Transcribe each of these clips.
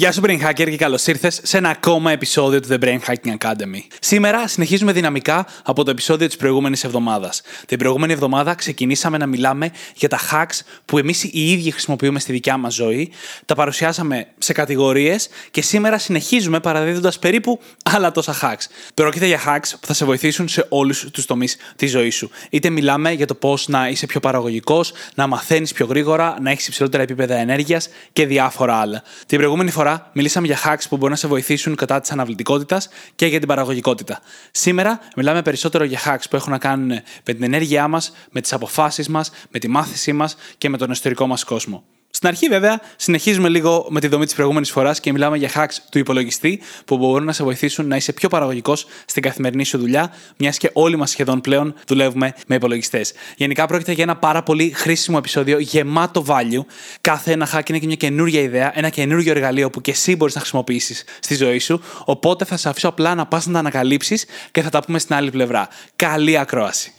Γεια σου Brain Hacker και καλώς ήρθες σε ένα ακόμα επεισόδιο του The Brain Hacking Academy. Σήμερα συνεχίζουμε δυναμικά από το επεισόδιο της προηγούμενης εβδομάδας. Την προηγούμενη εβδομάδα ξεκινήσαμε να μιλάμε για τα hacks που εμείς οι ίδιοι χρησιμοποιούμε στη δικιά μας ζωή. Τα παρουσιάσαμε σε κατηγορίες και σήμερα συνεχίζουμε παραδίδοντας περίπου άλλα τόσα hacks. Πρόκειται για hacks που θα σε βοηθήσουν σε όλους τους τομείς της ζωής σου. Είτε μιλάμε για το πώς να είσαι πιο παραγωγικός, να μαθαίνεις πιο γρήγορα, να έχεις υψηλότερα επίπεδα ενέργειας και διάφορα άλλα. Την προηγούμενη φορά μιλήσαμε για hacks που μπορούν να σε βοηθήσουν κατά της αναβλητικότητας και για την παραγωγικότητα. Σήμερα μιλάμε περισσότερο για hacks που έχουν να κάνουν με την ενέργειά μας, με τις αποφάσεις μας, με τη μάθησή μας και με τον εσωτερικό μας κόσμο. Στην αρχή, βέβαια, συνεχίζουμε λίγο με τη δομή της προηγούμενης φοράς και μιλάμε για hacks του υπολογιστή που μπορούν να σε βοηθήσουν να είσαι πιο παραγωγικός στην καθημερινή σου δουλειά, μιας και όλοι μας σχεδόν πλέον δουλεύουμε με υπολογιστές. Γενικά, πρόκειται για ένα πάρα πολύ χρήσιμο επεισόδιο γεμάτο value. Κάθε ένα hack είναι και μια καινούργια ιδέα, ένα καινούργιο εργαλείο που και εσύ μπορείς να χρησιμοποιήσεις στη ζωή σου. Οπότε θα σε αφήσω απλά να πας να τα ανακαλύψεις και θα τα πούμε στην άλλη πλευρά. Καλή ακρόαση.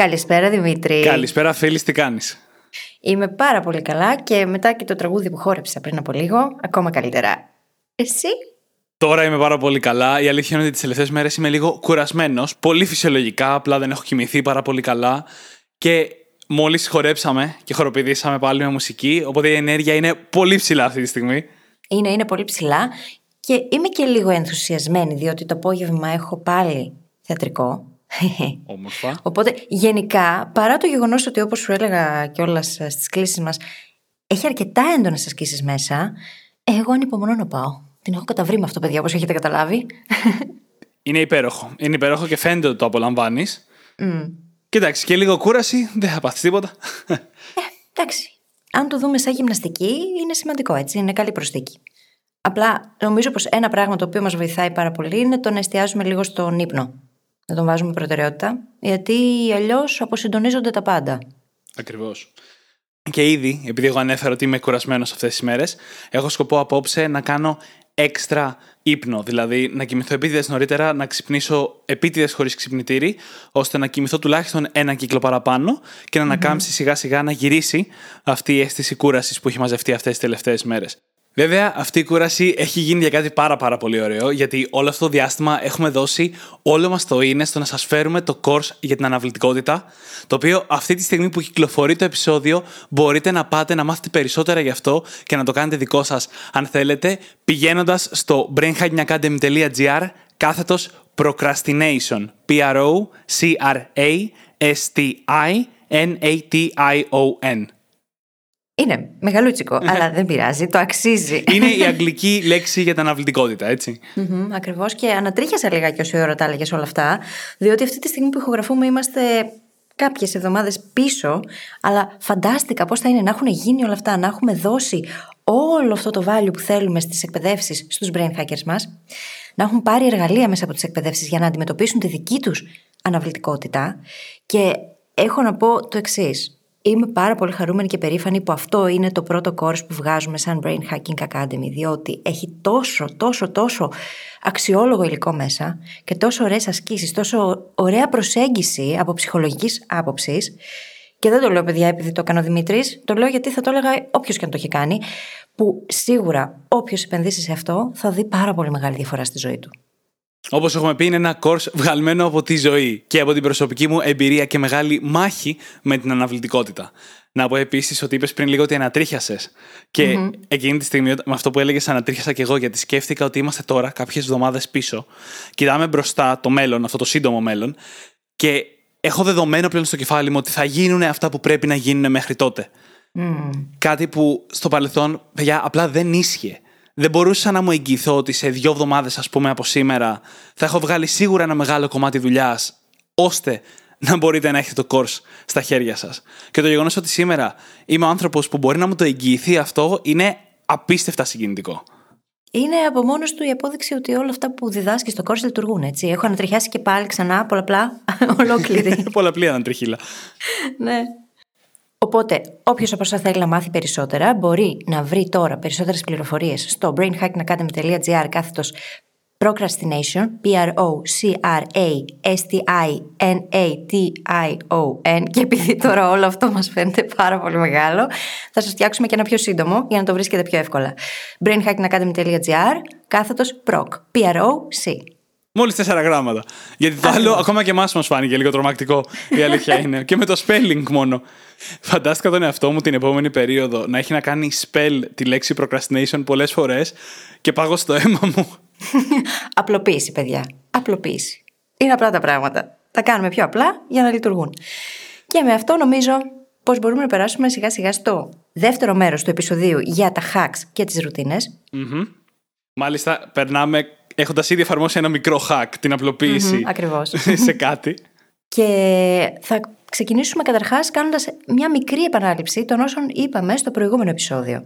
Καλησπέρα Δημήτρη. Καλησπέρα, φίλης, τι κάνεις; Είμαι πάρα πολύ καλά και μετά και το τραγούδι που χόρεψα πριν από λίγο, ακόμα καλύτερα. Εσύ; Τώρα είμαι πάρα πολύ καλά. Η αλήθεια είναι ότι τις τελευταίες μέρες είμαι λίγο κουρασμένος. Πολύ φυσιολογικά, απλά δεν έχω κοιμηθεί πάρα πολύ καλά. Και μόλις χορέψαμε και χοροπηδήσαμε πάλι με μουσική, οπότε η ενέργεια είναι πολύ ψηλά αυτή τη στιγμή. Είναι, είναι πολύ ψηλά και είμαι και λίγο ενθουσιασμένη διότι το απόγευμα έχω πάλι θεατρικό. Όμορφα. Οπότε γενικά, παρά το γεγονός ότι όπως σου έλεγα κιόλας στις κλήσεις μας, έχει αρκετά έντονες ασκήσει μέσα, εγώ ανυπομονώ να πάω. Την έχω καταβρει με αυτό, παιδιά, όπως έχετε καταλάβει. Είναι υπέροχο. Είναι υπέροχο και φαίνεται ότι το απολαμβάνεις. Mm. Κοιτάξτε, και λίγο κούραση, δεν θα πάθεις τίποτα. Ε, εντάξει. Αν το δούμε σαν γυμναστική, είναι σημαντικό έτσι. Είναι καλή προσθήκη. Απλά νομίζω πως ένα πράγμα το οποίο μας βοηθάει πάρα πολύ είναι το να εστιάζουμε λίγο στον ύπνο να τον βάζουμε προτεραιότητα, γιατί αλλιώς αποσυντονίζονται τα πάντα. Ακριβώς. Και ήδη, επειδή εγώ ανέφερα ότι είμαι κουρασμένος αυτές τις μέρες, έχω σκοπό απόψε να κάνω έξτρα ύπνο. Δηλαδή να κοιμηθώ επίτηδες νωρίτερα, να ξυπνήσω επίτηδες χωρίς ξυπνητήρι, ώστε να κοιμηθώ τουλάχιστον ένα κύκλο παραπάνω και να ανακάμψει σιγά σιγά να γυρίσει αυτή η αίσθηση κούρασης που έχει μαζευτεί αυτές τις τελευταίες μέρες. Βέβαια, αυτή η κούραση έχει γίνει για κάτι πάρα πάρα πολύ ωραίο, γιατί όλο αυτό το διάστημα έχουμε δώσει όλο μας το είναι στο να σας φέρουμε το course για την αναβλητικότητα, το οποίο αυτή τη στιγμή που κυκλοφορεί το επεισόδιο μπορείτε να πάτε να μάθετε περισσότερα γι' αυτό και να το κάνετε δικό σας, αν θέλετε, πηγαίνοντας στο brainhackingacademy.gr κάθετος procrastination. P-R-O-C-R-A-S-T-I-N-A-T-I-O-N. Είναι μεγαλούτσικο, αλλά δεν πειράζει, το αξίζει. Είναι η αγγλική λέξη για την αναβλητικότητα, έτσι. Mm-hmm, Ακριβώς και ανατρίχιασα λιγάκι όση ώρα τα έλεγες όλα αυτά, διότι αυτή τη στιγμή που ηχογραφούμε είμαστε κάποιες εβδομάδες πίσω, αλλά φαντάστηκα πώς θα είναι να έχουν γίνει όλα αυτά, να έχουμε δώσει όλο αυτό το value που θέλουμε στις εκπαιδεύσεις στους brain hackers μας, να έχουν πάρει εργαλεία μέσα από τις εκπαιδεύσεις για να αντιμετωπίσουν τη δική τους αναβλητικότητα. Και έχω να πω το εξής. Είμαι πάρα πολύ χαρούμενη και περήφανη που αυτό είναι το πρώτο course που βγάζουμε σαν Brain Hacking Academy, διότι έχει τόσο, τόσο, τόσο αξιόλογο υλικό μέσα και τόσο ωραίες ασκήσεις, τόσο ωραία προσέγγιση από ψυχολογικής άποψης και δεν το λέω παιδιά επειδή το έκανε ο Δημήτρης, το λέω γιατί θα το έλεγα όποιος και αν το έχει κάνει, που σίγουρα όποιος επενδύσει σε αυτό θα δει πάρα πολύ μεγάλη διαφορά στη ζωή του. Όπως έχουμε πει, είναι ένα course βγαλμένο από τη ζωή και από την προσωπική μου εμπειρία και μεγάλη μάχη με την αναβλητικότητα. Να πω επίσης ότι είπες πριν λίγο ότι ανατρίχιασες. Και mm-hmm. εκείνη τη στιγμή, με αυτό που έλεγες, ανατρίχιασα και εγώ, γιατί σκέφτηκα ότι είμαστε τώρα, κάποιες εβδομάδες πίσω. Κοιτάμε μπροστά το μέλλον, αυτό το σύντομο μέλλον, και έχω δεδομένο πλέον στο κεφάλι μου ότι θα γίνουν αυτά που πρέπει να γίνουν μέχρι τότε. Mm. Κάτι που στο παρελθόν, παιδιά, απλά δεν ίσχυε δεν μπορούσα να μου εγγυηθώ ότι σε δύο εβδομάδες, ας πούμε, από σήμερα θα έχω βγάλει σίγουρα ένα μεγάλο κομμάτι δουλειάς, ώστε να μπορείτε να έχετε το course στα χέρια σας. Και το γεγονός ότι σήμερα είμαι ο άνθρωπος που μπορεί να μου το εγγυηθεί αυτό είναι απίστευτα συγκινητικό. είναι από μόνος του η απόδειξη ότι όλα αυτά που διδάσκεις στο κόρσο λειτουργούν. Έτσι. Έχω ανατριχιάσει και πάλι ξανά πολλαπλά, ολόκληρη. Πολλαπλή ανατριχίλα. ναι. Οπότε, όποιος από εσά θέλει να μάθει περισσότερα, μπορεί να βρει τώρα περισσότερες πληροφορίες στο brainhackingacademy.gr κάθετος procrastination, P-R-O-C-R-A-S-T-I-N-A-T-I-O-N και επειδή τώρα όλο αυτό μας φαίνεται πάρα πολύ μεγάλο, θα σας φτιάξουμε και ένα πιο σύντομο για να το βρίσκετε πιο εύκολα. brainhackingacademy.gr κάθετος proc, P-R-O-C. Μόλις τέσσερα γράμματα. Γιατί το άλλο, ακόμα και εμάς μας φάνηκε λίγο τρομακτικό. Η αλήθεια είναι. και με το spelling μόνο. Φαντάστηκα τον εαυτό μου την επόμενη περίοδο να έχει να κάνει spell τη λέξη procrastination πολλές φορές και πάγω στο αίμα μου. Απλοποίηση, παιδιά. Απλοποίηση. Είναι απλά τα πράγματα. Τα κάνουμε πιο απλά για να λειτουργούν. Και με αυτό νομίζω πως μπορούμε να περάσουμε σιγά σιγά στο δεύτερο μέρος του επεισοδίου για τα hacks και τις ρουτινες Μάλιστα, περνάμε έχοντας ήδη εφαρμόσει ένα μικρό hack, την απλοποίηση σε κάτι. Και θα ξεκινήσουμε καταρχάς κάνοντας μια μικρή επανάληψη των όσων είπαμε στο προηγούμενο επεισόδιο.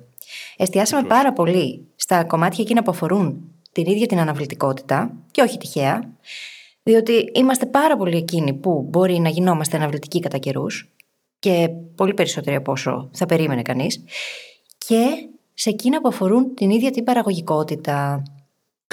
Εστιάσαμε πάρα πολύ στα κομμάτια εκείνα που αφορούν την ίδια την αναβλητικότητα και όχι τυχαία, διότι είμαστε πάρα πολύ εκείνοι που μπορεί να γινόμαστε αναβλητικοί κατά καιρούς και πολύ περισσότεροι από όσο θα περίμενε κανείς, και σε εκείνα που αφορούν την ίδια την παραγωγικότητα.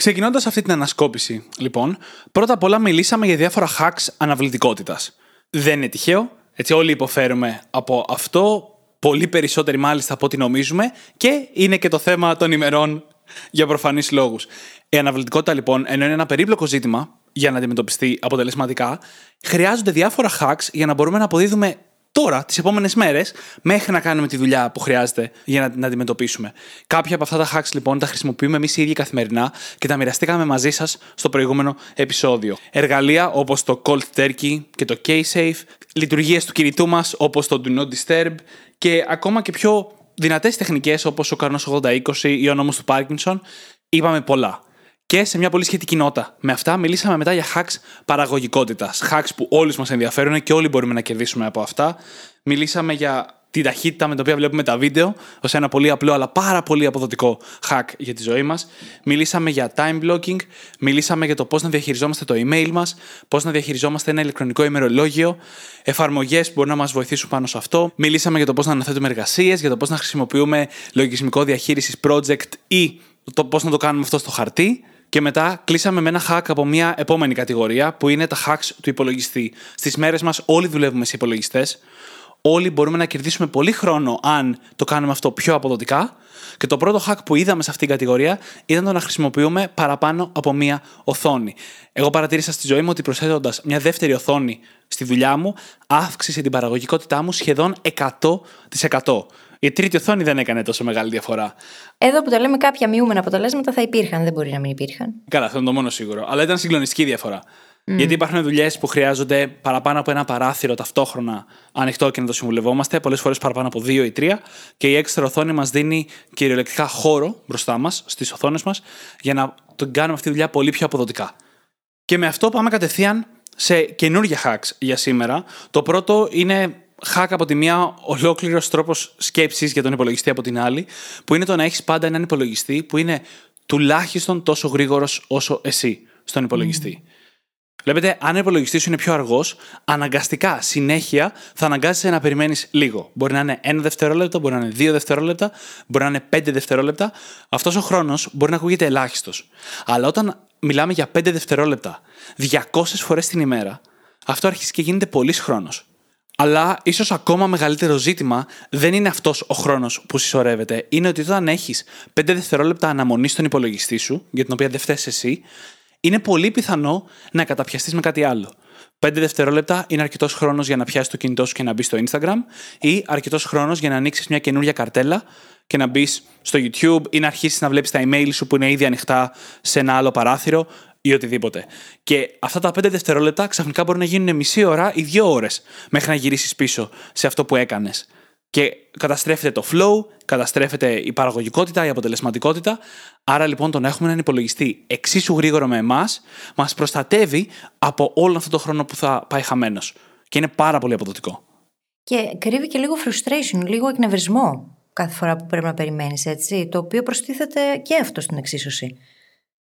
Ξεκινώντας αυτή την ανασκόπηση, λοιπόν, πρώτα απ' όλα μιλήσαμε για διάφορα hacks αναβλητικότητας. Δεν είναι τυχαίο, έτσι όλοι υποφέρουμε από αυτό, πολύ περισσότεροι μάλιστα από ό,τι νομίζουμε και είναι και το θέμα των ημερών για προφανείς λόγους. Η αναβλητικότητα, λοιπόν, ενώ είναι ένα περίπλοκο ζήτημα για να αντιμετωπιστεί αποτελεσματικά, χρειάζονται διάφορα hacks για να μπορούμε να αποδίδουμε τώρα, τις επόμενες μέρες, μέχρι να κάνουμε τη δουλειά που χρειάζεται για να την αντιμετωπίσουμε. Κάποια από αυτά τα hacks λοιπόν τα χρησιμοποιούμε εμείς οι ίδιοι καθημερινά και τα μοιραστήκαμε μαζί σας στο προηγούμενο επεισόδιο. Εργαλεία όπως το Cold Turkey και το K-Safe, λειτουργίες του κινητού μας όπως το Do Not Disturb και ακόμα και πιο δυνατές τεχνικές όπως ο καρνός 80-20 ή ο νόμος του Πάρκινσον. Είπαμε πολλά και σε μια πολύ σχετική νότα. Με αυτά μιλήσαμε μετά για hacks παραγωγικότητας. Hacks που όλους μας ενδιαφέρουν και όλοι μπορούμε να κερδίσουμε από αυτά. Μιλήσαμε για την ταχύτητα με την οποία βλέπουμε τα βίντεο, ως ένα πολύ απλό αλλά πάρα πολύ αποδοτικό hack για τη ζωή μας. Μιλήσαμε για time blocking, μιλήσαμε για το πώς να διαχειριζόμαστε το email μας, πώς να διαχειριζόμαστε ένα ηλεκτρονικό ημερολόγιο, εφαρμογές που μπορούν να μας βοηθήσουν πάνω σε αυτό. Μιλήσαμε για το πώς να αναθέτουμε εργασίες, για το πώς να χρησιμοποιούμε λογισμικό διαχείρισης project ή το πώς να το κάνουμε αυτό στο χαρτί. Και μετά κλείσαμε με ένα hack από μια επόμενη κατηγορία που είναι τα hacks του υπολογιστή. Στις μέρες μας όλοι δουλεύουμε σε υπολογιστές. Όλοι μπορούμε να κερδίσουμε πολύ χρόνο αν το κάνουμε αυτό πιο αποδοτικά. Και το πρώτο hack που είδαμε σε αυτήν την κατηγορία ήταν το να χρησιμοποιούμε παραπάνω από μία οθόνη. Εγώ παρατήρησα στη ζωή μου ότι προσθέτοντας μια δεύτερη οθόνη στη δουλειά μου, αύξησε την παραγωγικότητά μου σχεδόν 100%. Η τρίτη οθόνη δεν έκανε τόσο μεγάλη διαφορά. Εδώ που τα λέμε κάποια μειούμενα αποτελέσματα θα υπήρχαν, δεν μπορεί να μην υπήρχαν. Καλά, αυτό είναι το μόνο σίγουρο. Αλλά ήταν συγκλονιστική διαφορά. Γιατί υπάρχουν δουλειές που χρειάζονται παραπάνω από ένα παράθυρο ταυτόχρονα ανοιχτό και να το συμβουλευόμαστε, πολλές φορές παραπάνω από δύο ή τρία, και η έξτρα οθόνη μας δίνει κυριολεκτικά χώρο μπροστά μας, στις οθόνες μας, για να τον κάνουμε αυτή τη δουλειά πολύ πιο αποδοτικά. Και με αυτό πάμε κατευθείαν σε καινούργια hacks για σήμερα. Το πρώτο είναι hack από τη μία, ολόκληρος τρόπος σκέψης για τον υπολογιστή από την άλλη, που είναι το να έχεις πάντα έναν υπολογιστή που είναι τουλάχιστον τόσο γρήγορος όσο εσύ στον υπολογιστή. Βλέπετε, αν ο υπολογιστής σου είναι πιο αργός, αναγκαστικά συνέχεια θα αναγκάζεσαι να περιμένεις λίγο. Μπορεί να είναι ένα δευτερόλεπτο, μπορεί να είναι δύο δευτερόλεπτα, μπορεί να είναι πέντε δευτερόλεπτα. Αυτός ο χρόνος μπορεί να ακούγεται ελάχιστος. Αλλά όταν μιλάμε για πέντε δευτερόλεπτα 200 φορές την ημέρα, αυτό αρχίζει και γίνεται πολύς χρόνος. Αλλά ίσως ακόμα μεγαλύτερο ζήτημα δεν είναι αυτός ο χρόνος που συσσωρεύεται. Είναι ότι όταν έχεις 5 δευτερόλεπτα αναμονής στον υπολογιστή σου, για την οποία δεν φταίει εσύ, είναι πολύ πιθανό να καταπιαστείς με κάτι άλλο. 5 δευτερόλεπτα είναι αρκετός χρόνος για να πιάσεις το κινητό σου και να μπεις στο Instagram, ή αρκετός χρόνος για να ανοίξεις μια καινούργια καρτέλα και να μπεις στο YouTube ή να αρχίσεις να βλέπεις τα email σου που είναι ήδη ανοιχτά σε ένα άλλο παράθυρο ή οτιδήποτε. Και αυτά τα 5 δευτερόλεπτα ξαφνικά μπορεί να γίνουν μισή ώρα ή δύο ώρες μέχρι να γυρίσεις πίσω σε αυτό που έκανες. Και καταστρέφεται το flow, καταστρέφεται η παραγωγικότητα, η αποτελεσματικότητα. Άρα λοιπόν το να έχουμε έναν υπολογιστή εξίσου γρήγορο με εμάς, μας προστατεύει από όλο αυτό το χρόνο που θα πάει χαμένος. Και είναι πάρα πολύ αποδοτικό. Και κρύβει και λίγο frustration, λίγο εκνευρισμό. κάθε φορά που πρέπει να περιμένεις, έτσι. Το οποίο προστίθεται και αυτό στην εξίσωση.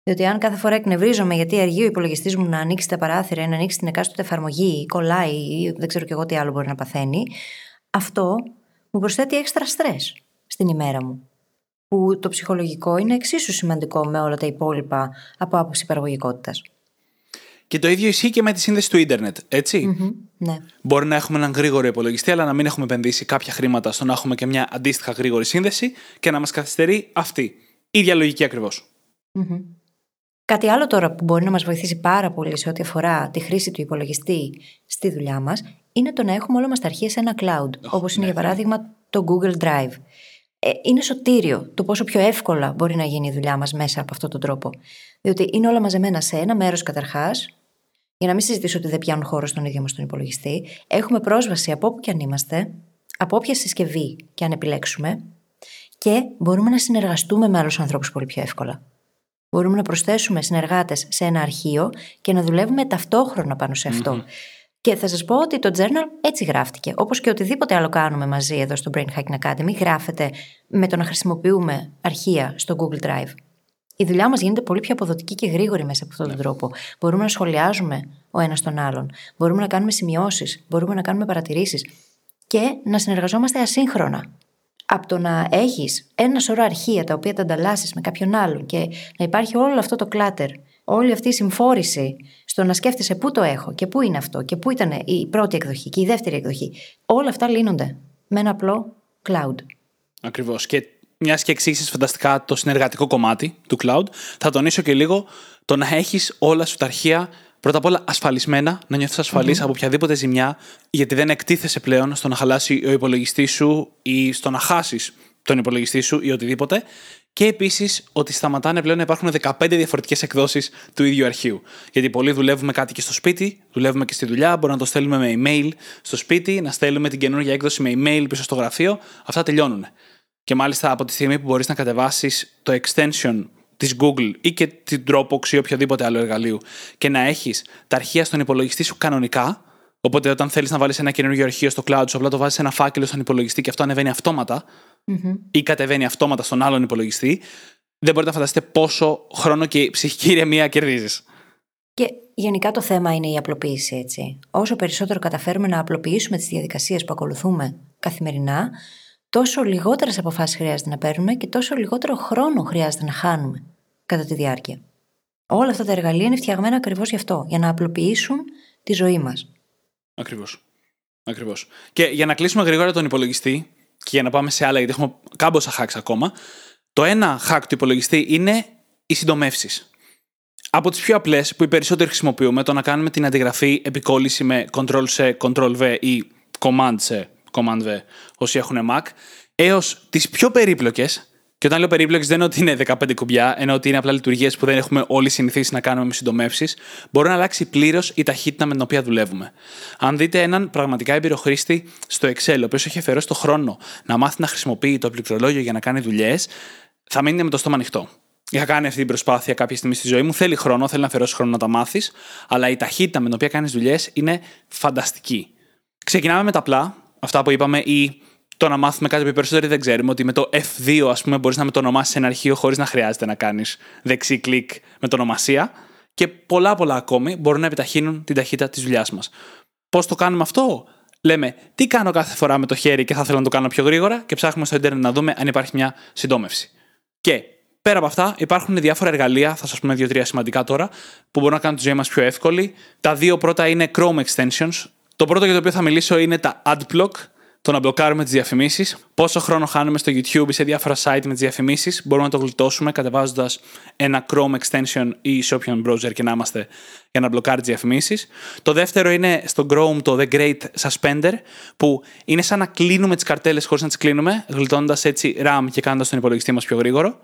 Διότι αν κάθε φορά εκνευρίζομαι γιατί αργεί ο υπολογιστής μου να ανοίξει τα παράθυρα ή να ανοίξει την εκάστοτε εφαρμογή ή κολλάει ή δεν ξέρω και εγώ τι άλλο μπορεί να παθαίνει, αυτό μου προσθέτει έξτρα στρες στην ημέρα μου. Που το ψυχολογικό είναι εξίσου σημαντικό με όλα τα υπόλοιπα από άποψη παραγωγικότητας. Και το ίδιο ισχύει και με τη σύνδεση του ίντερνετ, έτσι; Mm-hmm, ναι. Μπορεί να έχουμε έναν γρήγορο υπολογιστή, αλλά να μην έχουμε επενδύσει κάποια χρήματα στο να έχουμε και μια αντίστοιχα γρήγορη σύνδεση και να μας καθυστερεί αυτή. ίδια λογική ακριβώς. Mm-hmm. Κάτι άλλο τώρα που μπορεί να μας βοηθήσει πάρα πολύ σε ό,τι αφορά τη χρήση του υπολογιστή στη δουλειά μας είναι το να έχουμε όλα μας τα αρχεία σε ένα cloud, oh, όπως είναι ναι, για παράδειγμα το Google Drive. Ε, είναι σωτήριο το πόσο πιο εύκολα μπορεί να γίνει η δουλειά μας μέσα από αυτόν τον τρόπο. Διότι είναι όλα μαζεμένα σε ένα μέρος καταρχάς, για να μην συζητήσω ότι δεν πιάνουν χώρο στον ίδιο μας τον υπολογιστή. Έχουμε πρόσβαση από όπου και αν είμαστε, από όποια συσκευή και αν επιλέξουμε, και μπορούμε να συνεργαστούμε με άλλους ανθρώπους πολύ πιο εύκολα. Μπορούμε να προσθέσουμε συνεργάτες σε ένα αρχείο και να δουλεύουμε ταυτόχρονα πάνω σε αυτό. Και θα σας πω ότι το journal έτσι γράφτηκε. Όπως και οτιδήποτε άλλο κάνουμε μαζί εδώ στο Brain Hacking Academy, γράφεται με το να χρησιμοποιούμε αρχεία στο Google Drive. Η δουλειά μας γίνεται πολύ πιο αποδοτική και γρήγορη μέσα από αυτόν τον ναι. τρόπο. Μπορούμε να σχολιάζουμε ο ένας τον άλλον. Μπορούμε να κάνουμε σημειώσεις. Μπορούμε να κάνουμε παρατηρήσεις. Και να συνεργαζόμαστε ασύγχρονα από το να έχεις ένα σωρό αρχεία τα οποία τα ανταλλάσσεις με κάποιον άλλον και να υπάρχει όλο αυτό το κλάτερ, όλη αυτή η συμφόρηση στο να σκέφτεσαι πού το έχω και πού είναι αυτό και πού ήταν η πρώτη εκδοχή και η δεύτερη εκδοχή. Όλα αυτά λύνονται με ένα απλό cloud. Ακριβώς. Και μιας και εξήγησες φανταστικά το συνεργατικό κομμάτι του cloud, θα τονίσω και λίγο το να έχεις όλα σου τα αρχεία πρώτα απ' όλα ασφαλισμένα, να νιώθεις από οποιαδήποτε ζημιά, γιατί δεν εκτίθεσαι πλέον στο να χαλάσει ο υπολογιστής σου ή στο να χάσεις τον υπολογιστή σου ή οτιδήποτε. Και επίσης ότι σταματάνε πλέον να υπάρχουν 15 διαφορετικές εκδόσεις του ίδιου αρχείου. Γιατί πολλοί δουλεύουμε κάτι και στο σπίτι, δουλεύουμε και στη δουλειά, μπορούμε να το στέλνουμε με email στο σπίτι, να στέλνουμε την καινούργια έκδοση με email πίσω στο γραφείο. Αυτά τελειώνουν. Και μάλιστα από τη στιγμή που μπορείς να κατεβάσεις το extension της Google ή και την Dropbox ή οποιοδήποτε άλλο εργαλείο και να έχεις τα αρχεία στον υπολογιστή σου κανονικά. Οπότε όταν θέλεις να βάλεις ένα καινούργιο αρχείο στο cloud σου, απλά το βάζεις ένα φάκελο στον υπολογιστή και αυτό ανεβαίνει ή κατεβαίνει αυτόματα στον άλλον υπολογιστή. Δεν μπορείτε να φανταστείτε πόσο χρόνο και ψυχική ηρεμία κερδίζεις. Και γενικά το θέμα είναι η απλοποίηση, έτσι. Όσο περισσότερο καταφέρουμε να απλοποιήσουμε τις διαδικασίες που ακολουθούμε καθημερινά, τόσο λιγότερες αποφάσεις χρειάζεται να παίρνουμε και τόσο λιγότερο χρόνο χρειάζεται να χάνουμε κατά τη διάρκεια. Όλα αυτά τα εργαλεία είναι φτιαγμένα ακριβώς γι' αυτό, για να απλοποιήσουν τη ζωή μας. Ακριβώς. Ακριβώς. Και για να κλείσουμε γρήγορα τον υπολογιστή και για να πάμε σε άλλα, γιατί έχουμε κάμποσα hacks ακόμα. Το ένα hack του υπολογιστή είναι οι συντομεύσεις. Από τις πιο απλές που οι περισσότεροι χρησιμοποιούμε, το να κάνουμε την αντιγραφή επικόλληση με Ctrl-C, Ctrl-V ή Command-C, Command-V, όσοι έχουν Mac, έως τις πιο περίπλοκες. Και όταν λέω περίπλοκες, δεν είναι ότι είναι 15 κουμπιά, ενώ ότι είναι απλά λειτουργίες που δεν έχουμε όλοι συνηθίσει να κάνουμε με συντομεύσεις. Μπορεί να αλλάξει πλήρως η ταχύτητα με την οποία δουλεύουμε. Αν δείτε έναν πραγματικά έμπειρο χρήστη στο Excel, ο οποίος έχει αφιερώσει το χρόνο να μάθει να χρησιμοποιεί το πληκτρολόγιο για να κάνει δουλειές, θα μείνει με το στόμα ανοιχτό. Είχα κάνει αυτή την προσπάθεια κάποια στιγμή στη ζωή μου. Θέλει χρόνο, θέλει να αφιερώσει χρόνο να τα μάθεις, αλλά η ταχύτητα με την οποία κάνεις δουλειές είναι φανταστική. Ξεκινάμε με τα απλά, αυτά που είπαμε, ή το να μάθουμε κάτι που οι περισσότεροι δεν ξέρουμε, ότι με το F2, ας πούμε, μπορείς να μετονομάσει ένα αρχείο χωρίς να χρειάζεται να κάνεις δεξί κλικ με το ονομασία. Και πολλά πολλά ακόμη μπορούν να επιταχύνουν την ταχύτητα της δουλειάς μας. Πώς το κάνουμε αυτό, Λέμε τι κάνω κάθε φορά με το χέρι και θα ήθελα να το κάνω πιο γρήγορα και ψάχνουμε στο Ιντερνετ να δούμε αν υπάρχει μια συντόμευση. Και πέρα από αυτά, υπάρχουν διάφορα εργαλεία, θα σας πούμε δύο-τρία σημαντικά τώρα, που μπορούν να κάνουν τη ζωή μας πιο εύκολη. Τα δύο πρώτα είναι Chrome extensions. Το πρώτο για το οποίο θα μιλήσω είναι τα Adblock, το να μπλοκάρουμε τις διαφημίσεις. Πόσο χρόνο χάνουμε στο YouTube ή σε διάφορα site με τις διαφημίσεις, μπορούμε να το γλιτώσουμε κατεβάζοντας ένα Chrome extension ή σε όποιον browser και να είμαστε για να μπλοκάρει τις διαφημίσεις. Το δεύτερο είναι στο Chrome το The Great Suspender, που είναι σαν να κλείνουμε τις καρτέλες χωρίς να τις κλείνουμε, γλιτώνοντα έτσι RAM και κάνοντας τον υπολογιστή μας πιο γρήγορο.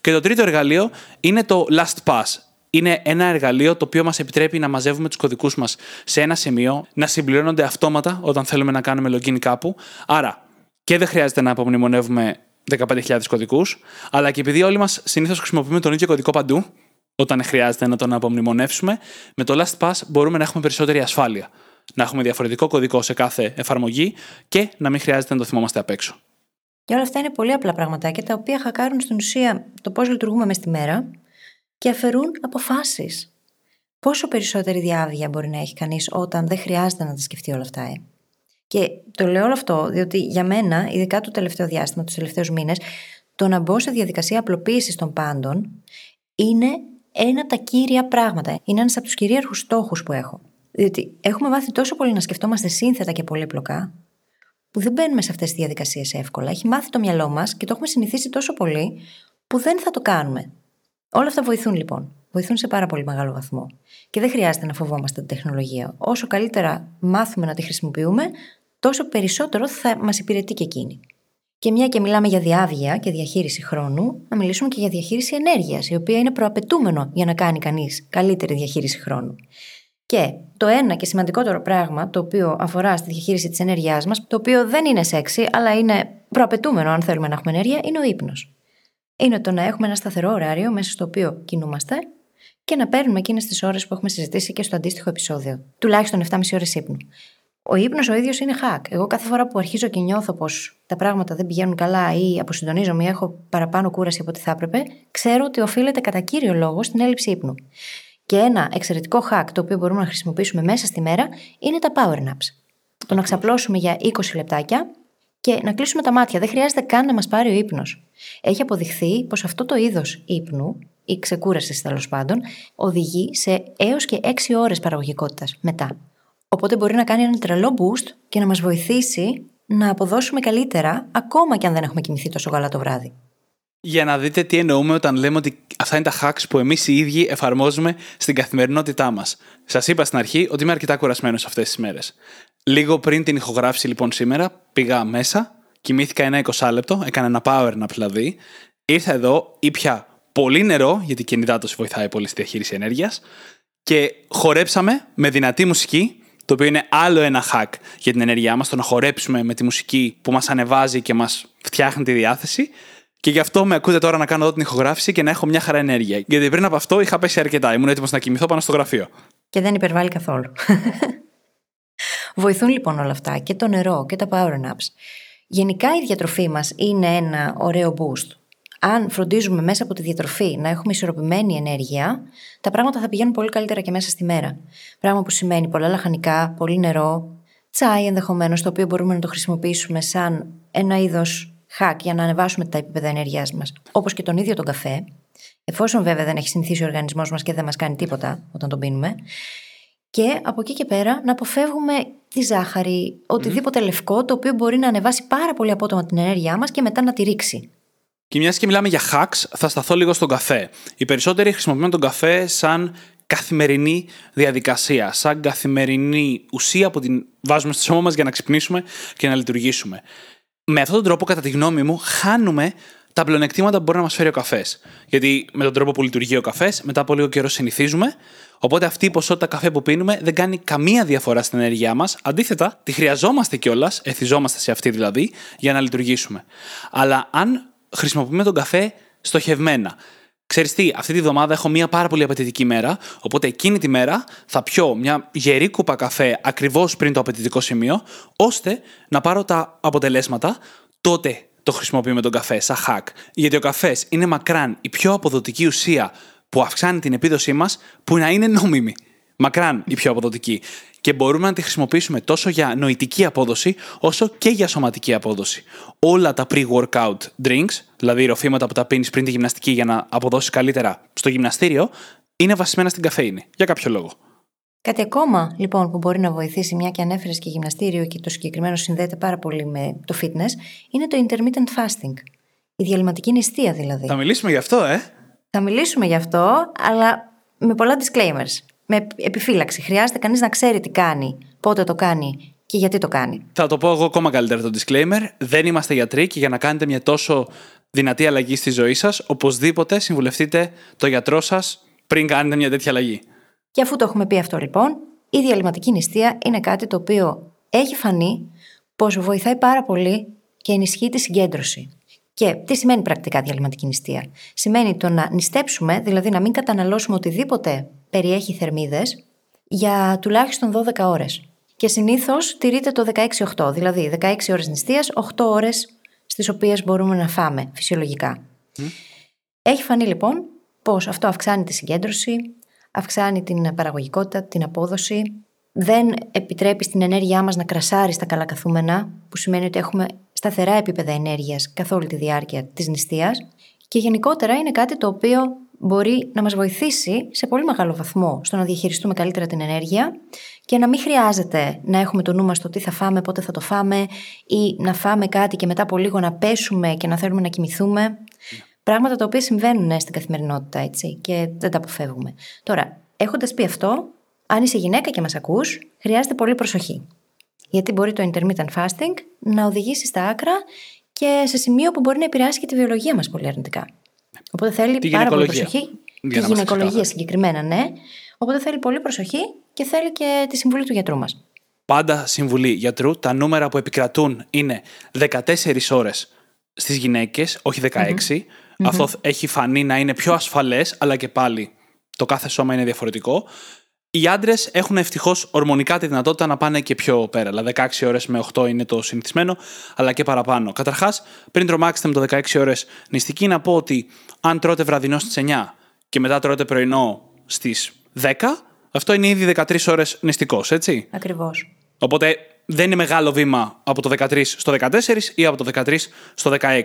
Και το τρίτο εργαλείο είναι το LastPass είναι ένα εργαλείο το οποίο μας επιτρέπει να μαζεύουμε τους κωδικούς μας σε ένα σημείο, να συμπληρώνονται αυτόματα όταν θέλουμε να κάνουμε login κάπου. Άρα και δεν χρειάζεται να απομνημονεύουμε 15.000 κωδικούς, αλλά και επειδή όλοι μας συνήθως χρησιμοποιούμε τον ίδιο κωδικό παντού, όταν χρειάζεται να τον απομνημονεύσουμε, με το LastPass μπορούμε να έχουμε περισσότερη ασφάλεια. Να έχουμε διαφορετικό κωδικό σε κάθε εφαρμογή και να μην χρειάζεται να το θυμόμαστε απ' έξω. Και όλα αυτά είναι πολύ απλά πραγματάκια τα οποία χακάρουν στην ουσία το πώς λειτουργούμε μες στη μέρα και αφαιρούν αποφάσεις. Πόσο περισσότερη διάβια μπορεί να έχει κανείς όταν δεν χρειάζεται να τα σκεφτεί όλα αυτά, ε; Και το λέω όλο αυτό διότι για μένα, ειδικά το τελευταίο διάστημα, τους τελευταίους μήνες, το να μπω σε διαδικασία απλοποίησης των πάντων είναι ένα από τα κύρια πράγματα. Είναι ένας από τους κυρίαρχους στόχους που έχω. Διότι έχουμε μάθει τόσο πολύ να σκεφτόμαστε σύνθετα και πολύπλοκα, που δεν μπαίνουμε σε αυτές τις διαδικασίες εύκολα. Έχει μάθει το μυαλό μας και το έχουμε συνηθίσει τόσο πολύ, που δεν θα το κάνουμε. Όλα αυτά βοηθούν λοιπόν. Βοηθούν σε πάρα πολύ μεγάλο βαθμό. Και δεν χρειάζεται να φοβόμαστε την τεχνολογία. Όσο καλύτερα μάθουμε να τη χρησιμοποιούμε, τόσο περισσότερο θα μας υπηρετεί και εκείνη. Και μια και μιλάμε για διάβγεια και διαχείριση χρόνου, να μιλήσουμε και για διαχείριση ενέργειας, η οποία είναι προαπαιτούμενο για να κάνει κανείς καλύτερη διαχείριση χρόνου. Και το ένα και σημαντικότερο πράγμα το οποίο αφορά στη διαχείριση της ενέργειάς μας, το οποίο δεν είναι σεξι, αλλά είναι προαπαιτούμενο αν θέλουμε να έχουμε ενέργεια, είναι ο ύπνος. Είναι το να έχουμε ένα σταθερό ωράριο μέσα στο οποίο κινούμαστε και να παίρνουμε εκείνες τις ώρες που έχουμε συζητήσει και στο αντίστοιχο επεισόδιο. Τουλάχιστον 7,5 ώρες ύπνου. Ο ύπνος ο ίδιος είναι hack. Εγώ κάθε φορά που αρχίζω και νιώθω πως τα πράγματα δεν πηγαίνουν καλά ή αποσυντονίζομαι ή έχω παραπάνω κούραση από ό,τι θα έπρεπε, ξέρω ότι οφείλεται κατά κύριο λόγο στην έλλειψη ύπνου. Και ένα εξαιρετικό hack το οποίο μπορούμε να χρησιμοποιήσουμε μέσα στη μέρα είναι τα power naps. Το να ξαπλώσουμε για 20 λεπτάκια και να κλείσουμε τα μάτια. Δεν χρειάζεται καν να μας πάρει ο ύπνος. Έχει αποδειχθεί πως αυτό το είδος ύπνου ή ξεκούραση τέλος πάντων οδηγεί σε έως και 6 ώρες παραγωγικότητας μετά. Οπότε μπορεί να κάνει ένα τρελό boost και να μας βοηθήσει να αποδώσουμε καλύτερα, ακόμα και αν δεν έχουμε κοιμηθεί τόσο καλά το βράδυ. Για να δείτε τι εννοούμε όταν λέμε ότι αυτά είναι τα hacks που εμείς οι ίδιοι εφαρμόζουμε στην καθημερινότητά μας. Σας είπα στην αρχή ότι είμαι αρκετά κουρασμένος αυτές τις μέρες. Λίγο πριν την ηχογράφηση λοιπόν σήμερα, πήγα μέσα, κοιμήθηκα ένα 20 λεπτό, έκανα ένα power nap δηλαδή. Ήρθα εδώ, ήπια πολύ νερό, γιατί η κινητάτωση βοηθάει πολύ στη διαχείριση ενέργειας. Και χορέψαμε με δυνατή μουσική το οποίο είναι άλλο ένα hack για την ενέργειά μας, το να χορέψουμε με τη μουσική που μας ανεβάζει και μας φτιάχνει τη διάθεση. Και γι' αυτό με ακούτε τώρα να κάνω εδώ την ηχογράφηση και να έχω μια χαρά ενέργεια. Γιατί πριν από αυτό είχα πέσει αρκετά. Ήμουν έτοιμος να κοιμηθώ πάνω στο γραφείο. Και δεν υπερβάλλει καθόλου. Βοηθούν λοιπόν όλα αυτά και το νερό και τα power naps. Γενικά η διατροφή μας είναι ένα ωραίο boost αν φροντίζουμε μέσα από τη διατροφή να έχουμε ισορροπημένη ενέργεια, τα πράγματα θα πηγαίνουν πολύ καλύτερα και μέσα στη μέρα. Πράγμα που σημαίνει πολλά λαχανικά, πολύ νερό, τσάι ενδεχομένως, το οποίο μπορούμε να το χρησιμοποιήσουμε σαν ένα είδος hack για να ανεβάσουμε τα επίπεδα ενέργειάς μας. Όπως και τον ίδιο τον καφέ, εφόσον βέβαια δεν έχει συνηθίσει ο οργανισμός μας και δεν μας κάνει τίποτα όταν τον πίνουμε. Και από εκεί και πέρα να αποφεύγουμε τη ζάχαρη, οτιδήποτε λευκό το οποίο μπορεί να ανεβάσει πάρα πολύ απότομα την ενέργειά μας και μετά να τη ρίξει. Και μιας και μιλάμε για hacks, θα σταθώ λίγο στον καφέ. Οι περισσότεροι χρησιμοποιούν τον καφέ σαν καθημερινή διαδικασία, σαν καθημερινή ουσία που την βάζουμε στο σώμα μας για να ξυπνήσουμε και να λειτουργήσουμε. Με αυτόν τον τρόπο, κατά τη γνώμη μου, χάνουμε τα πλεονεκτήματα που μπορεί να μας φέρει ο καφές. Γιατί με τον τρόπο που λειτουργεί ο καφές, μετά από λίγο καιρό συνηθίζουμε. Οπότε αυτή η ποσότητα καφέ που πίνουμε δεν κάνει καμία διαφορά στην ενέργειά μας. Αντίθετα, τη χρειαζόμαστε κιόλας, εθιζόμαστε σε αυτή δηλαδή, για να λειτουργήσουμε. Αλλά αν χρησιμοποιούμε τον καφέ στοχευμένα. Ξέρεις τι, αυτή τη βδομάδα έχω μια πάρα πολύ απαιτητική μέρα, οπότε εκείνη τη μέρα θα πιω μια γερή κούπα καφέ ακριβώς πριν το απαιτητικό σημείο, ώστε να πάρω τα αποτελέσματα, τότε το χρησιμοποιούμε τον καφέ σαν hack. Γιατί ο καφές είναι μακράν η πιο αποδοτική ουσία που αυξάνει την επίδοσή μας, που να είναι νόμιμη. Μακράν η πιο αποδοτική και μπορούμε να τη χρησιμοποιήσουμε τόσο για νοητική απόδοση όσο και για σωματική απόδοση. Όλα τα pre-workout drinks, δηλαδή ροφήματα που τα πίνεις πριν τη γυμναστική για να αποδώσεις καλύτερα στο γυμναστήριο, είναι βασισμένα στην καφέινη. Για κάποιο λόγο. Κάτι ακόμα λοιπόν που μπορεί να βοηθήσει, μια και ανέφερες και γυμναστήριο και το συγκεκριμένο συνδέεται πάρα πολύ με το fitness, είναι το intermittent fasting. Η διαλυματική νηστεία δηλαδή. Θα μιλήσουμε γι' αυτό, ε; Θα μιλήσουμε γι' αυτό, αλλά με πολλά disclaimers με επιφύλαξη. Χρειάζεται κανείς να ξέρει τι κάνει, πότε το κάνει και γιατί το κάνει. Θα το πω εγώ ακόμα καλύτερα το disclaimer. Δεν είμαστε γιατροί και για να κάνετε μια τόσο δυνατή αλλαγή στη ζωή σας, οπωσδήποτε συμβουλευτείτε το γιατρό σας πριν κάνετε μια τέτοια αλλαγή. Και αφού το έχουμε πει αυτό λοιπόν, η διαλυματική νηστεία είναι κάτι το οποίο έχει φανεί πως βοηθάει πάρα πολύ και ενισχύει τη συγκέντρωση. Και τι σημαίνει πρακτικά διαλυματική νηστεία; Σημαίνει το να νηστέψουμε, δηλαδή να μην καταναλώσουμε οτιδήποτε περιέχει θερμίδες για τουλάχιστον 12 ώρες. Και συνήθως τηρείται το 16-8, δηλαδή 16 ώρες νηστείας, 8 ώρες στη στις οποίες μπορούμε να φάμε φυσιολογικά. Έχει φανεί λοιπόν πως αυτό αυξάνει τη συγκέντρωση, αυξάνει την παραγωγικότητα, την απόδοση, δεν επιτρέπει στην ενέργειά μας να κρασάρει στα καλά καθούμενα, που σημαίνει ότι έχουμε σταθερά επίπεδα ενέργειας καθ' όλη τη διάρκεια της νηστείας και γενικότερα είναι κάτι το οποίο μπορεί να μας βοηθήσει σε πολύ μεγάλο βαθμό στο να διαχειριστούμε καλύτερα την ενέργεια και να μην χρειάζεται να έχουμε το νου μας στο τι θα φάμε, πότε θα το φάμε ή να φάμε κάτι και μετά από λίγο να πέσουμε και να θέλουμε να κοιμηθούμε. Πράγματα τα οποία συμβαίνουν στην καθημερινότητα έτσι και δεν τα αποφεύγουμε. Τώρα, έχοντας πει αυτό, αν είσαι γυναίκα και μας ακούς, χρειάζεται πολύ προσοχή. Γιατί μπορεί το intermittent fasting να οδηγήσει στα άκρα και σε σημείο που μπορεί να επηρεάσει και τη βιολογία μας πολύ αρνητικά. Οπότε θέλει Τη πάρα πολύ γυναικολογία. προσοχή. Για Τη να είμαστε γυναικολογία ξεκάθαροι. συγκεκριμένα, ναι. Οπότε θέλει πολύ προσοχή και θέλει και τη συμβουλή του γιατρού μας. Πάντα συμβουλή γιατρού. Τα νούμερα που επικρατούν είναι 14 ώρες στις γυναίκες, όχι 16. Αυτό έχει φανεί να είναι πιο ασφαλές, αλλά και πάλι το κάθε σώμα είναι διαφορετικό. Οι άντρες έχουν ευτυχώς ορμονικά τη δυνατότητα να πάνε και πιο πέρα. Δηλαδή 16 ώρες με 8 είναι το συνηθισμένο, αλλά και παραπάνω. Καταρχάς, πριν τρομάξετε με το 16 ώρες νηστική, να πω ότι αν τρώτε βραδινό στις 9 και μετά τρώτε πρωινό στις 10, αυτό είναι ήδη 13 ώρες νηστικός, έτσι; Ακριβώς. Οπότε δεν είναι μεγάλο βήμα από το 13 στο 14 ή από το 13 στο 16.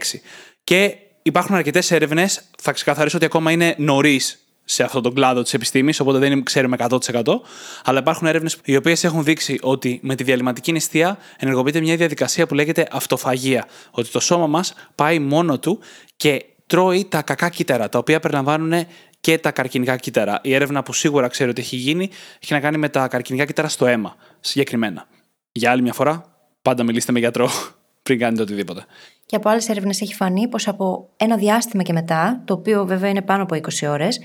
Και υπάρχουν αρκετές έρευνες, θα ξεκαθαρίσω ότι ακόμα είναι νωρίς σε αυτόν τον κλάδο της επιστήμης, οπότε δεν ξέρουμε 100%. Αλλά υπάρχουν έρευνες οι οποίες έχουν δείξει ότι με τη διαλυματική νηστεία ενεργοποιείται μια διαδικασία που λέγεται αυτοφαγία. Ότι το σώμα μας πάει μόνο του και τρώει τα κακά κύτταρα, τα οποία περιλαμβάνουν και τα καρκινικά κύτταρα. Η έρευνα που σίγουρα ξέρω ότι έχει γίνει έχει να κάνει με τα καρκινικά κύτταρα στο αίμα, συγκεκριμένα. Για άλλη μια φορά, πάντα μιλήστε με γιατρό πριν κάνετε οτιδήποτε. Και από άλλες έρευνες έχει φανεί πως από ένα διάστημα και μετά, το οποίο βέβαια είναι πάνω από 20 ώρες,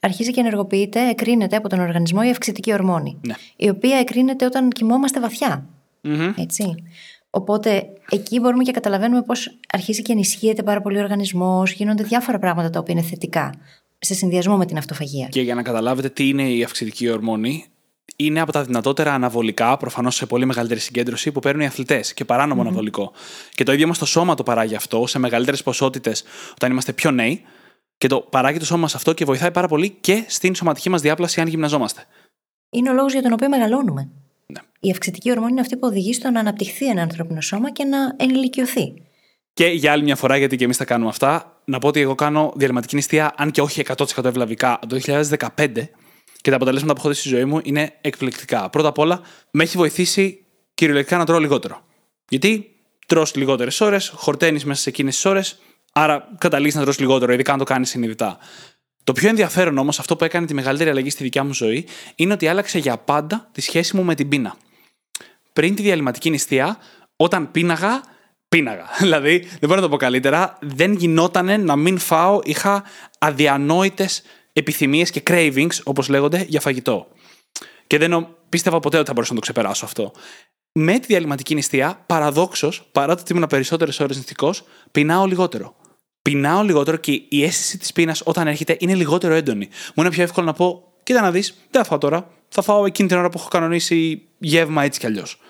αρχίζει και ενεργοποιείται, εκρίνεται από τον οργανισμό η αυξητική ορμόνη. Ναι. Η οποία εκρίνεται όταν κοιμόμαστε βαθιά. Μμμ. Έτσι. Οπότε εκεί μπορούμε και καταλαβαίνουμε πώ αρχίζει και ενισχύεται πάρα πολύ ο οργανισμός, γίνονται διάφορα πράγματα τα οποία είναι θετικά σε συνδυασμό με την αυτοφαγία. Και για να καταλάβετε τι είναι η αυξητική ορμόνη, είναι από τα δυνατότερα αναβολικά, προφανώς σε πολύ μεγαλύτερη συγκέντρωση, που παίρνουν οι αθλητές και παράνομο αναβολικό. Και το ίδιο μας το σώμα το παράγει αυτό σε μεγαλύτερες ποσότητες όταν είμαστε πιο νέοι. Και το παράγει το σώμα μας αυτό και βοηθάει πάρα πολύ και στην σωματική μας διάπλαση αν γυμναζόμαστε. Είναι ο λόγος για τον οποίο μεγαλώνουμε. Ναι. Η αυξητική ορμόνη είναι αυτή που οδηγεί στο να αναπτυχθεί ένα ανθρώπινο σώμα και να ενηλικιωθεί. Και για άλλη μια φορά, γιατί και εμείς τα κάνουμε αυτά, να πω ότι εγώ κάνω διαλυματική νηστεία, αν και όχι 100% ευλαβικά, από το 2015 και τα αποτελέσματα που έχω δει στη ζωή μου είναι εκπληκτικά. Πρώτα απ' όλα, με έχει βοηθήσει κυριολεκτικά να τρώω λιγότερο. Γιατί τρως λιγότερες ώρες, χορταίνεις μέσα σε εκείνες τις ώρες, άρα καταλήγεις να τρως λιγότερο, ειδικά αν το κάνεις συνειδητά. Το πιο ενδιαφέρον όμως, αυτό που έκανε τη μεγαλύτερη αλλαγή στη δικιά μου ζωή, είναι ότι άλλαξε για πάντα τη σχέση μου με την πείνα πριν τη διαλυματική νηστεία, όταν πίναγα, πίναγα. Δηλαδή, δεν μπορώ να το πω καλύτερα, δεν γινόταν να μην φάω, είχα αδιανόητες επιθυμίες και cravings, όπως λέγονται, για φαγητό. Και δεν νο- πίστευα ποτέ ότι θα μπορούσα να το ξεπεράσω αυτό. Με τη διαλυματική νηστεία, παραδόξως, παρά το ότι ήμουν περισσότερες ώρες νηστικός, πεινάω λιγότερο. Πεινάω λιγότερο και η αίσθηση της πείνας όταν έρχεται είναι λιγότερο έντονη. Μου είναι πιο εύκολο να πω: Κοίτα να δεις, δεν θα φάω τώρα. Θα φάω εκείνη την ώρα που έχω κανονίσει γεύμα έτσι κι αλλιώς.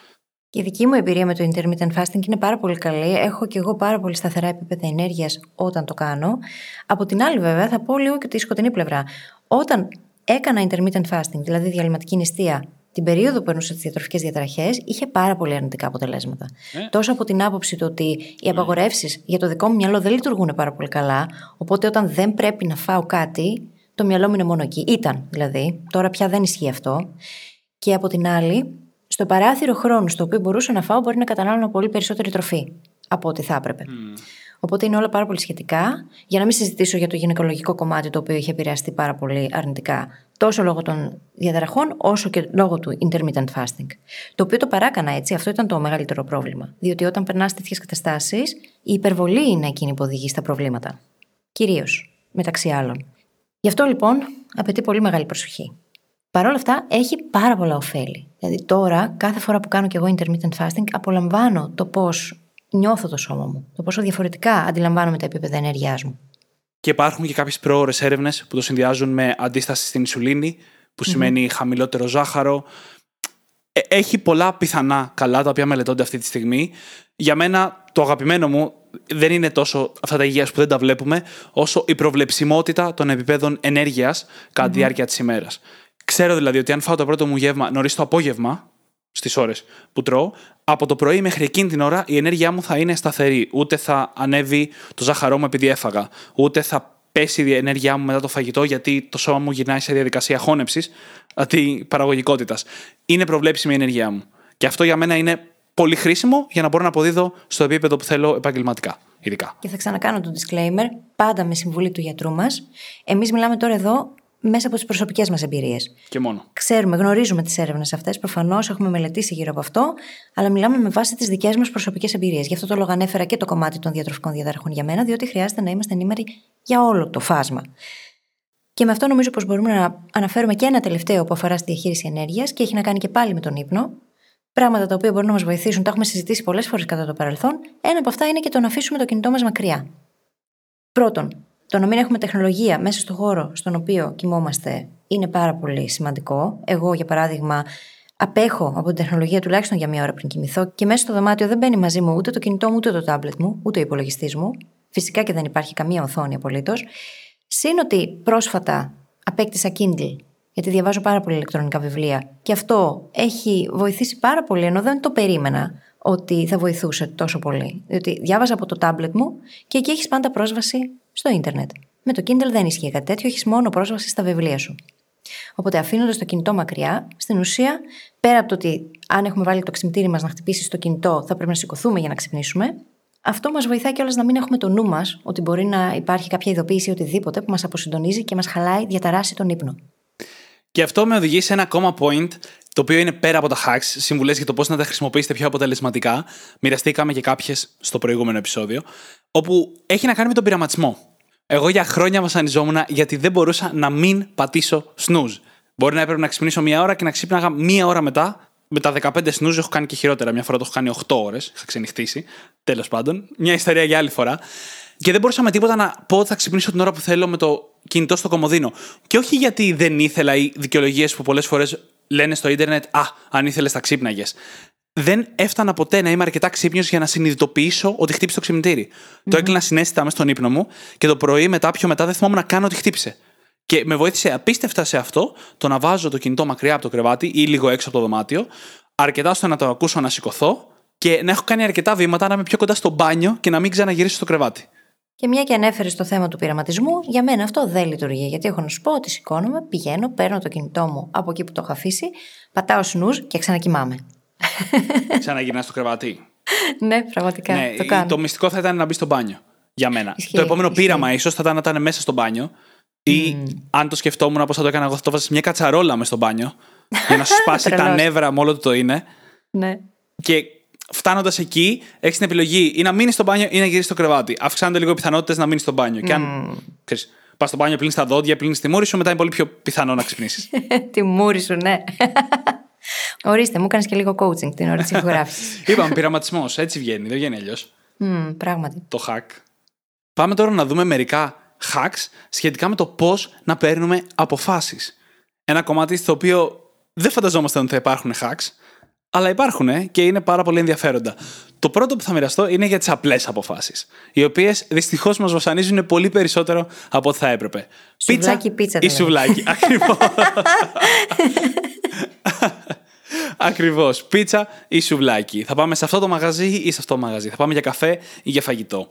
Και η δική μου εμπειρία με το intermittent fasting είναι πάρα πολύ καλή. Έχω και εγώ πάρα πολύ σταθερά επίπεδα ενέργειας όταν το κάνω. Από την άλλη, βέβαια, θα πω λίγο και τη σκοτεινή πλευρά. Όταν έκανα intermittent fasting, δηλαδή διαλυματική νηστεία, την περίοδο που περνούσα τις διατροφικές διαταραχέ, είχε πάρα πολύ αρνητικά αποτελέσματα. Τόσο από την άποψη του ότι οι απαγορεύσεις για το δικό μου μυαλό δεν λειτουργούν πάρα πολύ καλά. Οπότε όταν δεν πρέπει να φάω κάτι, το μυαλό μου είναι μόνο εκεί. Ήταν δηλαδή. Τώρα πια δεν ισχύει αυτό. Και από την άλλη, στο παράθυρο χρόνου στο οποίο μπορούσα να φάω, μπορεί να κατανάλωνα πολύ περισσότερη τροφή από ό,τι θα έπρεπε. Οπότε είναι όλα πάρα πολύ σχετικά. Για να μην συζητήσω για το γυναικολογικό κομμάτι, το οποίο είχε επηρεαστεί πάρα πολύ αρνητικά, τόσο λόγω των διαταραχών, όσο και λόγω του intermittent fasting. Το οποίο το παράκανα έτσι, αυτό ήταν το μεγαλύτερο πρόβλημα. Διότι όταν περνάς τέτοιες καταστάσεις, η υπερβολή είναι εκείνη που οδηγεί στα προβλήματα. Κυρίως, μεταξύ άλλων. Γι' αυτό λοιπόν απαιτεί πολύ μεγάλη προσοχή. Παρ' όλα αυτά έχει πάρα πολλά ωφέλη. Δηλαδή τώρα, κάθε φορά που κάνω και εγώ intermittent fasting, απολαμβάνω το πώς νιώθω το σώμα μου, το πόσο διαφορετικά αντιλαμβάνομαι τα επίπεδα ενέργειάς μου. Και υπάρχουν και κάποιες προώρες έρευνες που το συνδυάζουν με αντίσταση στην ισουλίνη, που σημαίνει χαμηλότερο ζάχαρο. Ε, Έχει πολλά πιθανά καλά τα οποία μελετώνται αυτή τη στιγμή. Για μένα, το αγαπημένο μου, δεν είναι τόσο αυτά τα υγείας που δεν τα βλέπουμε, όσο η προβλεψιμότητα των επιπέδων ενέργειας κατά τη διάρκεια της ημέρας. Ξέρω δηλαδή ότι αν φάω το πρώτο μου γεύμα νωρίς το απόγευμα, στις ώρες που τρώω, από το πρωί μέχρι εκείνη την ώρα η ενέργειά μου θα είναι σταθερή. Ούτε θα ανέβει το ζάχαρό μου επειδή έφαγα, ούτε θα πέσει η ενέργειά μου μετά το φαγητό γιατί το σώμα μου γυρνάει σε διαδικασία χώνεψης αντί παραγωγικότητας. Είναι προβλέψιμη η ενέργειά μου. Και αυτό για μένα είναι πολύ χρήσιμο για να μπορώ να αποδίδω στο επίπεδο που θέλω επαγγελματικά. Ειδικά. Και θα ξανακάνω το disclaimer, πάντα με συμβουλή του γιατρού μας. Εμείς μιλάμε τώρα εδώ μέσα από τις προσωπικές μας εμπειρίες. Και μόνο. Ξέρουμε, γνωρίζουμε τις έρευνες αυτές. Προφανώς έχουμε μελετήσει γύρω από αυτό, αλλά μιλάμε με βάση τις δικές μας προσωπικές εμπειρίες. Γι' αυτό το λόγο ανέφερα και το κομμάτι των διατροφικών διαταραχών για μένα, διότι χρειάζεται να είμαστε ενήμεροι για όλο το φάσμα. Και με αυτό νομίζω πως μπορούμε να αναφέρουμε και ένα τελευταίο που αφορά στη διαχείριση ενέργειας και έχει να κάνει και πάλι με τον ύπνο. Πράγματα τα οποία μπορούν να μας βοηθήσουν, τα έχουμε συζητήσει πολλές φορές κατά το παρελθόν. Ένα από αυτά είναι και το να αφήσουμε το κινητό μας μακριά. Πρώτον, το να μην έχουμε τεχνολογία μέσα στον χώρο στον οποίο κοιμόμαστε είναι πάρα πολύ σημαντικό. Εγώ, για παράδειγμα, απέχω από την τεχνολογία τουλάχιστον για μία ώρα πριν κοιμηθώ και μέσα στο δωμάτιο δεν μπαίνει μαζί μου ούτε το κινητό μου, ούτε το τάμπλετ μου, ούτε ο υπολογιστής μου. Φυσικά και δεν υπάρχει καμία οθόνη απολύτως. Συν ότι πρόσφατα απέκτησα Kindle, γιατί διαβάζω πάρα πολύ ηλεκτρονικά βιβλία. Και αυτό έχει βοηθήσει πάρα πολύ, ενώ δεν το περίμενα ότι θα βοηθούσε τόσο πολύ. Διότι διάβαζα από το τάμπλετ μου και εκεί έχεις πάντα πρόσβαση στο ίντερνετ. Με το Kindle δεν ισχύει κάτι τέτοιο, έχεις μόνο πρόσβαση στα βιβλία σου. Οπότε αφήνοντας το κινητό μακριά, στην ουσία, πέρα από το ότι αν έχουμε βάλει το ξυπνητήρι μας να χτυπήσει στο κινητό, θα πρέπει να σηκωθούμε για να ξυπνήσουμε, αυτό μας βοηθάει κιόλας να μην έχουμε το νου μας ότι μπορεί να υπάρχει κάποια ειδοποίηση ή οτιδήποτε που μας αποσυντονίζει και μας χαλάει, διαταράσει τον ύπνο. Και αυτό με οδηγεί σε ένα ακόμα point, το οποίο είναι πέρα από τα hacks, συμβουλές για το πώς να τα χρησιμοποιήσετε πιο αποτελεσματικά. Μοιραστήκαμε και κάποιες στο προηγούμενο επεισόδιο, όπου έχει να κάνει με τον πειραματισμό. Εγώ για χρόνια βασανιζόμουν γιατί δεν μπορούσα να μην πατήσω snooze. Μπορεί να έπρεπε να ξυπνήσω μία ώρα και να ξύπναγα μία ώρα μετά. Με τα 15 snooze έχω κάνει και χειρότερα. Μια φορά το έχω κάνει 8 ώρες. Είχα ξενυχτήσει. Τέλος πάντων. Μια ιστορία για άλλη φορά. Και δεν μπορούσα με τίποτα να πω ότι θα ξυπνήσω την ώρα που θέλω με το κινητό στο κομμωδίνο. Και όχι γιατί δεν ήθελα οι δικαιολογίες που πολλές φορές λένε στο ίντερνετ Α, αν ήθελες, τα ξύπναγες. Δεν έφτανα ποτέ να είμαι αρκετά ξύπνιος για να συνειδητοποιήσω ότι χτύπησε το ξυπνητήρι. Το έκλεινα συνέστητα μέσα στον ύπνο μου και το πρωί μετά, πιο μετά, δεν θυμόμουν να κάνω ότι χτύπησε. Και με βοήθησε απίστευτα σε αυτό το να βάζω το κινητό μακριά από το κρεβάτι ή λίγο έξω από το δωμάτιο, αρκετά ώστε να το ακούσω να σηκωθώ και να έχω κάνει αρκετά βήματα να είμαι πιο κοντά στο μπάνιο και να μην ξαναγυρίσω στο κρεβάτι. Και μια και ανέφερες το θέμα του πειραματισμού, για μένα αυτό δεν λειτουργεί. Γιατί έχω να σου πω ότι σηκώνομαι, πηγαίνω, παίρνω το κινητό μου από εκεί που το έχω αφήσει, πατάω σνουζ και ξανακοιμάμαι. Ξαναγυρνά στο κρεβάτι. ναι, πραγματικά. Ναι, το, κάνω. το μυστικό θα ήταν να μπεις στο μπάνιο. Για μένα. Ισχύει, το επόμενο ισχύει. πείραμα ίσως θα ήταν να ήταν μέσα στο μπάνιο. Ή αν το σκεφτόμουν πώ θα το έκανα εγώ, θα το βάζα σε μια κατσαρόλα μες στο μπάνιο. για να σου σπάσει τα Τρελός. νεύρα με όλο το το είναι. Ναι. Και φτάνοντας εκεί, έχεις την επιλογή ή να μείνεις στο μπάνιο ή να γυρίσεις στο κρεβάτι. Αυξάνονται λίγο οι πιθανότητες να μείνεις στο μπάνιο. Και αν πας στο μπάνιο, πλύνεις τα δόντια, πλύνεις τη μούρη σου, μετά είναι πολύ πιο πιθανό να ξυπνήσεις. Τη μούρη σου, ναι. Ορίστε, μου έκανε και λίγο coaching την ώρα της ηχογράφησης. Είπαμε πειραματισμός. Έτσι βγαίνει, δεν βγαίνει αλλιώς. πράγματι. Το hack. Πάμε τώρα να δούμε μερικά hacks σχετικά με το πώς να παίρνουμε αποφάσεις. Ένα κομμάτι στο οποίο δεν φανταζόμασταν ότι θα υπάρχουν hacks, αλλά υπάρχουν ε, και είναι πάρα πολύ ενδιαφέροντα. Το πρώτο που θα μοιραστώ είναι για τις απλές αποφάσεις, οι οποίες δυστυχώς μας βασανίζουν πολύ περισσότερο από ό,τι θα έπρεπε. Σουβλάκι, πίτσα, ή τα λέμε. σουβλάκι. Ακριβώς. Ακριβώς. Πίτσα ή σουβλάκι. Θα πάμε σε αυτό το μαγαζί ή σε αυτό το μαγαζί. Θα πάμε για καφέ ή για φαγητό.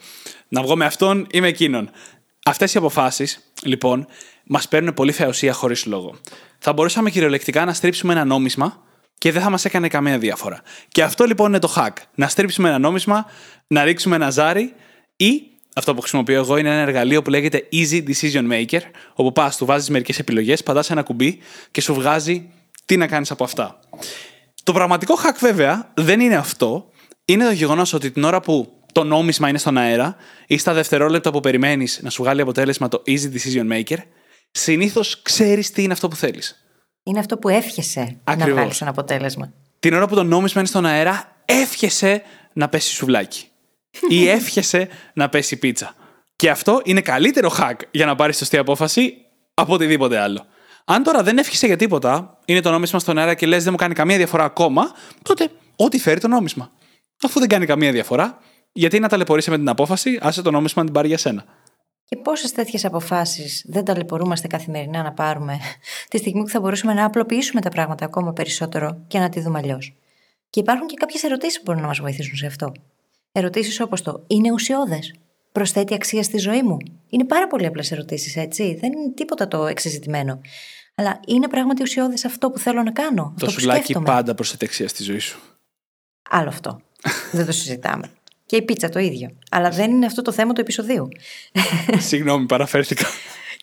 Να βγω με αυτόν ή με εκείνον. Αυτές οι αποφάσεις, λοιπόν, μας παίρνουν πολύ θεοσία χωρίς λόγο. Θα μπορούσαμε κυριολεκτικά να στρίψουμε ένα νόμισμα και δεν θα μας έκανε καμία διαφορά. Και αυτό λοιπόν είναι το hack. Να στρίψουμε ένα νόμισμα, να ρίξουμε ένα ζάρι ή αυτό που χρησιμοποιώ εγώ είναι ένα εργαλείο που λέγεται Easy Decision Maker, όπου πας, του βάζεις μερικές επιλογές, πατάς ένα κουμπί και σου βγάζει τι να κάνεις από αυτά. Το πραγματικό hack βέβαια δεν είναι αυτό. Είναι το γεγονός ότι την ώρα που το νόμισμα είναι στον αέρα ή στα δευτερόλεπτα που περιμένεις να σου βγάλει αποτέλεσμα το Easy Decision Maker, συνήθως ξέρεις τι είναι αυτό που θέλεις. Είναι αυτό που εύχεσαι Ακριβώς. να βγάλει ένα αποτέλεσμα. Την ώρα που το νόμισμα είναι στον αέρα, εύχεσαι να πέσει σουβλάκι. ή εύχεσαι να πέσει πίτσα. Και αυτό είναι καλύτερο hack για να πάρεις σωστή απόφαση από οτιδήποτε άλλο. Αν τώρα δεν εύχεσαι για τίποτα, είναι το νόμισμα στον αέρα και λες δεν μου κάνει καμία διαφορά ακόμα, τότε ό,τι φέρει το νόμισμα. Αφού δεν κάνει καμία διαφορά, Γιατί να ταλαιπωρήσει με την απόφαση, άσε το νόμισμα να την πάρει για σένα. Και πόσες τέτοιες αποφάσεις δεν ταλαιπωρούμαστε καθημερινά να πάρουμε, τη στιγμή που θα μπορούσαμε να απλοποιήσουμε τα πράγματα ακόμα περισσότερο και να τη δούμε αλλιώς. Και υπάρχουν και κάποιες ερωτήσεις που μπορούν να μας βοηθήσουν σε αυτό. Ερωτήσεις όπως το Είναι ουσιώδες; Προσθέτει αξία στη ζωή μου; Είναι πάρα πολύ απλές ερωτήσεις, έτσι. Δεν είναι τίποτα το εξεζητημένο. Αλλά είναι πράγματι ουσιώδες αυτό που θέλω να κάνω. Το σουλάκι πάντα προσθέτει αξία στη ζωή σου. Άλλο αυτό. δεν το συζητάμε. Και η πίτσα το ίδιο. Αλλά δεν είναι αυτό το θέμα του επεισοδίου. Συγγνώμη, παραφέρθηκα.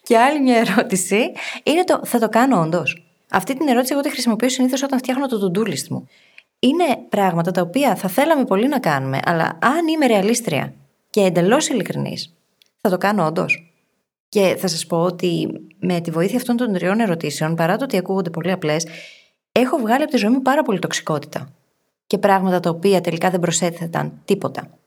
και άλλη μια ερώτηση είναι το θα το κάνω όντως; Αυτή την ερώτηση εγώ τη χρησιμοποιώ συνήθως όταν φτιάχνω το to-do list μου. Είναι πράγματα τα οποία θα θέλαμε πολύ να κάνουμε, αλλά αν είμαι ρεαλίστρια και εντελώς ειλικρινής, θα το κάνω όντως; Και θα σας πω ότι με τη βοήθεια αυτών των τριών ερωτήσεων, παρά το ότι ακούγονται πολύ απλές, έχω βγάλει από τη ζωή μου πάρα πολύ τοξικότητα. Και πράγματα τα οποία τελικά δεν προσέθεταν τίποτα.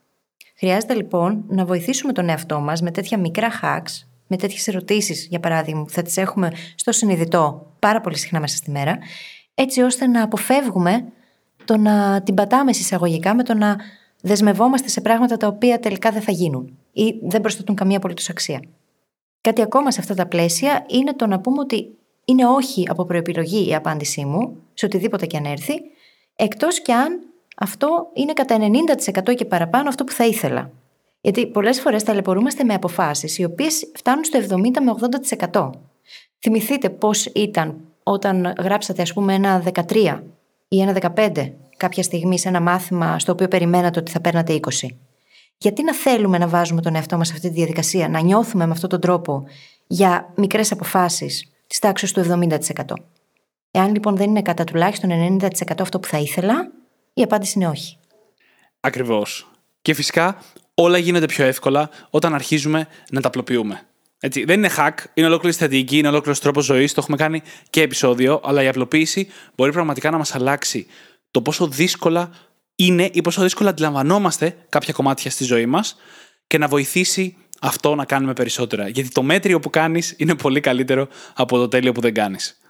Χρειάζεται λοιπόν να βοηθήσουμε τον εαυτό μας με τέτοια μικρά hacks, με τέτοιες ερωτήσεις, για παράδειγμα, που θα τις έχουμε στο συνειδητό πάρα πολύ συχνά μέσα στη μέρα, έτσι ώστε να αποφεύγουμε το να την πατάμε συσσαγωγικά με το να δεσμευόμαστε σε πράγματα τα οποία τελικά δεν θα γίνουν ή δεν προσθέτουν καμία απολύτως αξία. Κάτι ακόμα σε αυτά τα πλαίσια είναι το να πούμε ότι είναι όχι από προεπιλογή η απάντησή μου σε οτιδήποτε και αν έρθει, εκτός κι αν αυτό είναι κατά 90% και παραπάνω αυτό που θα ήθελα. Γιατί πολλές φορές ταλαιπωρούμαστε με αποφάσεις οι οποίες φτάνουν στο 70 με 80%. Θυμηθείτε πώς ήταν όταν γράψατε, ας πούμε, ένα 13 ή ένα 15 κάποια στιγμή σε ένα μάθημα στο οποίο περιμένατε ότι θα παίρνατε 20. Γιατί να θέλουμε να βάζουμε τον εαυτό μας σε αυτή τη διαδικασία, να νιώθουμε με αυτόν τον τρόπο για μικρές αποφάσεις της τάξης του 70%. Εάν λοιπόν δεν είναι κατά τουλάχιστον 90% αυτό που θα ήθελα, η απάντηση είναι όχι. Ακριβώς. Και φυσικά όλα γίνονται πιο εύκολα όταν αρχίζουμε να τα απλοποιούμε. Έτσι, δεν είναι hack, είναι ολόκληρη στρατηγική, είναι ολόκληρος τρόπος ζωής. Το έχουμε κάνει και επεισόδιο, αλλά η απλοποίηση μπορεί πραγματικά να μας αλλάξει το πόσο δύσκολα είναι ή πόσο δύσκολα αντιλαμβανόμαστε κάποια κομμάτια στη ζωή μας και να βοηθήσει αυτό να κάνουμε περισσότερα. Γιατί το μέτριο που κάνεις είναι πολύ καλύτερο από το τέλειο που δεν κάνεις.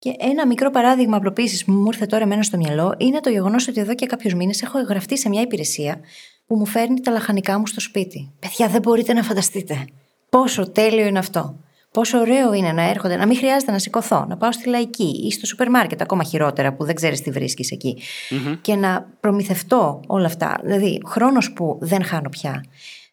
Και ένα μικρό παράδειγμα απλοποίησης που μου ήρθε τώρα εμένα στο μυαλό είναι το γεγονός ότι εδώ και κάποιους μήνες έχω εγγραφεί σε μια υπηρεσία που μου φέρνει τα λαχανικά μου στο σπίτι. Παιδιά, δεν μπορείτε να φανταστείτε πόσο τέλειο είναι αυτό. Πόσο ωραίο είναι να έρχονται, να μην χρειάζεται να σηκωθώ, να πάω στη λαϊκή ή στο σούπερ μάρκετ, ακόμα χειρότερα που δεν ξέρεις τι βρίσκεις Και να προμηθευτώ όλα αυτά. Δηλαδή, χρόνος που δεν χάνω πια.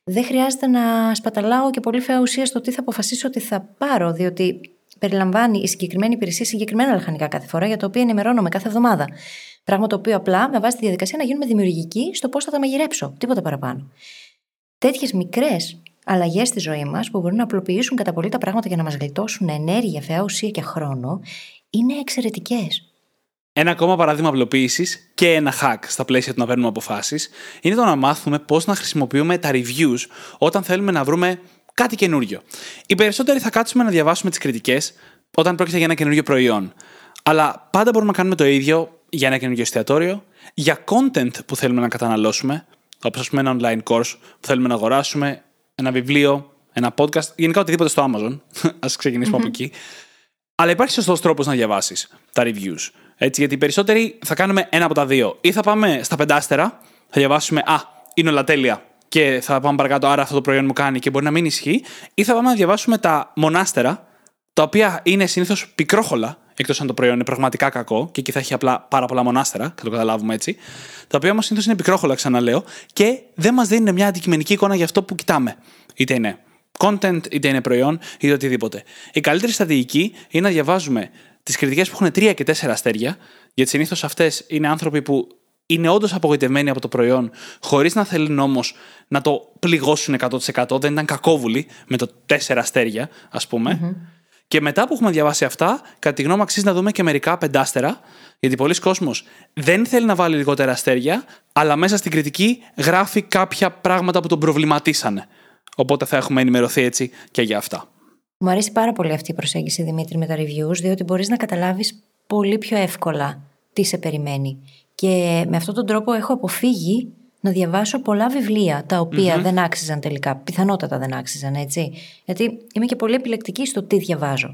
Δεν χρειάζεται να σπαταλάω και πολύ φαία ουσία στο τι θα αποφασίσω ότι θα πάρω, διότι περιλαμβάνει η συγκεκριμένη υπηρεσία συγκεκριμένα λαχανικά κάθε φορά, για το οποίο ενημερώνομαι κάθε εβδομάδα. Πράγμα το οποίο απλά με βάζει τη διαδικασία να γίνουμε δημιουργικοί στο πώς θα τα μαγειρέψω. Τίποτα παραπάνω. Τέτοιες μικρές αλλαγές στη ζωή μας που μπορούν να απλοποιήσουν κατά πολύ τα πράγματα για να μας γλιτώσουν ενέργεια, φαιά ουσία και χρόνο, είναι εξαιρετικές. Ένα ακόμα παράδειγμα απλοποίησης και ένα hack στα πλαίσια του να παίρνουμε αποφάσεις είναι το να μάθουμε πώς να χρησιμοποιούμε τα reviews όταν θέλουμε να βρούμε κάτι καινούριο. Οι περισσότεροι θα κάτσουμε να διαβάσουμε τις κριτικές όταν πρόκειται για ένα καινούριο προϊόν. Αλλά πάντα μπορούμε να κάνουμε το ίδιο για ένα καινούριο εστιατόριο, για content που θέλουμε να καταναλώσουμε, όπως ας πούμε ένα online course που θέλουμε να αγοράσουμε, ένα βιβλίο, ένα podcast, γενικά οτιδήποτε στο Amazon. Α ξεκινησουμε από εκεί. Αλλά υπάρχει σωστός τρόπος να διαβάσεις τα reviews. Έτσι, γιατί οι περισσότεροι θα κάνουμε ένα από τα δύο. Ή θα πάμε στα πεντάστερα, θα διαβάσουμε Α, είναι όλα τέλεια και θα πάμε παρακάτω, άρα αυτό το προϊόν μου κάνει και μπορεί να μην ισχύει. Ή θα πάμε να διαβάσουμε τα μονάστερα, τα οποία είναι συνήθως πικρόχολα, εκτός αν το προϊόν είναι πραγματικά κακό και εκεί θα έχει απλά πάρα πολλά μονάστερα, θα το καταλάβουμε έτσι. Τα οποία όμως συνήθως είναι πικρόχολα, ξαναλέω, και δεν μας δίνουν μια αντικειμενική εικόνα για αυτό που κοιτάμε. Είτε είναι content, είτε είναι προϊόν, είτε οτιδήποτε. Η καλύτερη στρατηγική είναι να διαβάζουμε τις κριτικές που έχουν 3 και 4 αστέρια, γιατί συνήθως αυτές είναι άνθρωποι που είναι όντως απογοητευμένοι από το προϊόν, χωρίς να θέλουν όμως να το πληγώσουν 100%. Δεν ήταν κακόβουλοι με το 4 αστέρια, ας πούμε. Και μετά που έχουμε διαβάσει αυτά, κατά τη γνώμη αξίζει να δούμε και μερικά πεντάστερα, γιατί πολλοί κόσμος δεν θέλει να βάλει λιγότερα αστέρια, αλλά μέσα στην κριτική γράφει κάποια πράγματα που τον προβληματίσανε. Οπότε θα έχουμε ενημερωθεί έτσι και για αυτά. Μου αρέσει πάρα πολύ αυτή η προσέγγιση, Δημήτρη, με τα reviews, διότι μπορείς να καταλάβεις πολύ πιο εύκολα τι σε περιμένει. Και με αυτόν τον τρόπο έχω αποφύγει να διαβάσω πολλά βιβλία τα οποία δεν άξιζαν τελικά. Πιθανότατα δεν άξιζαν, έτσι. Γιατί είμαι και πολύ επιλεκτική στο τι διαβάζω.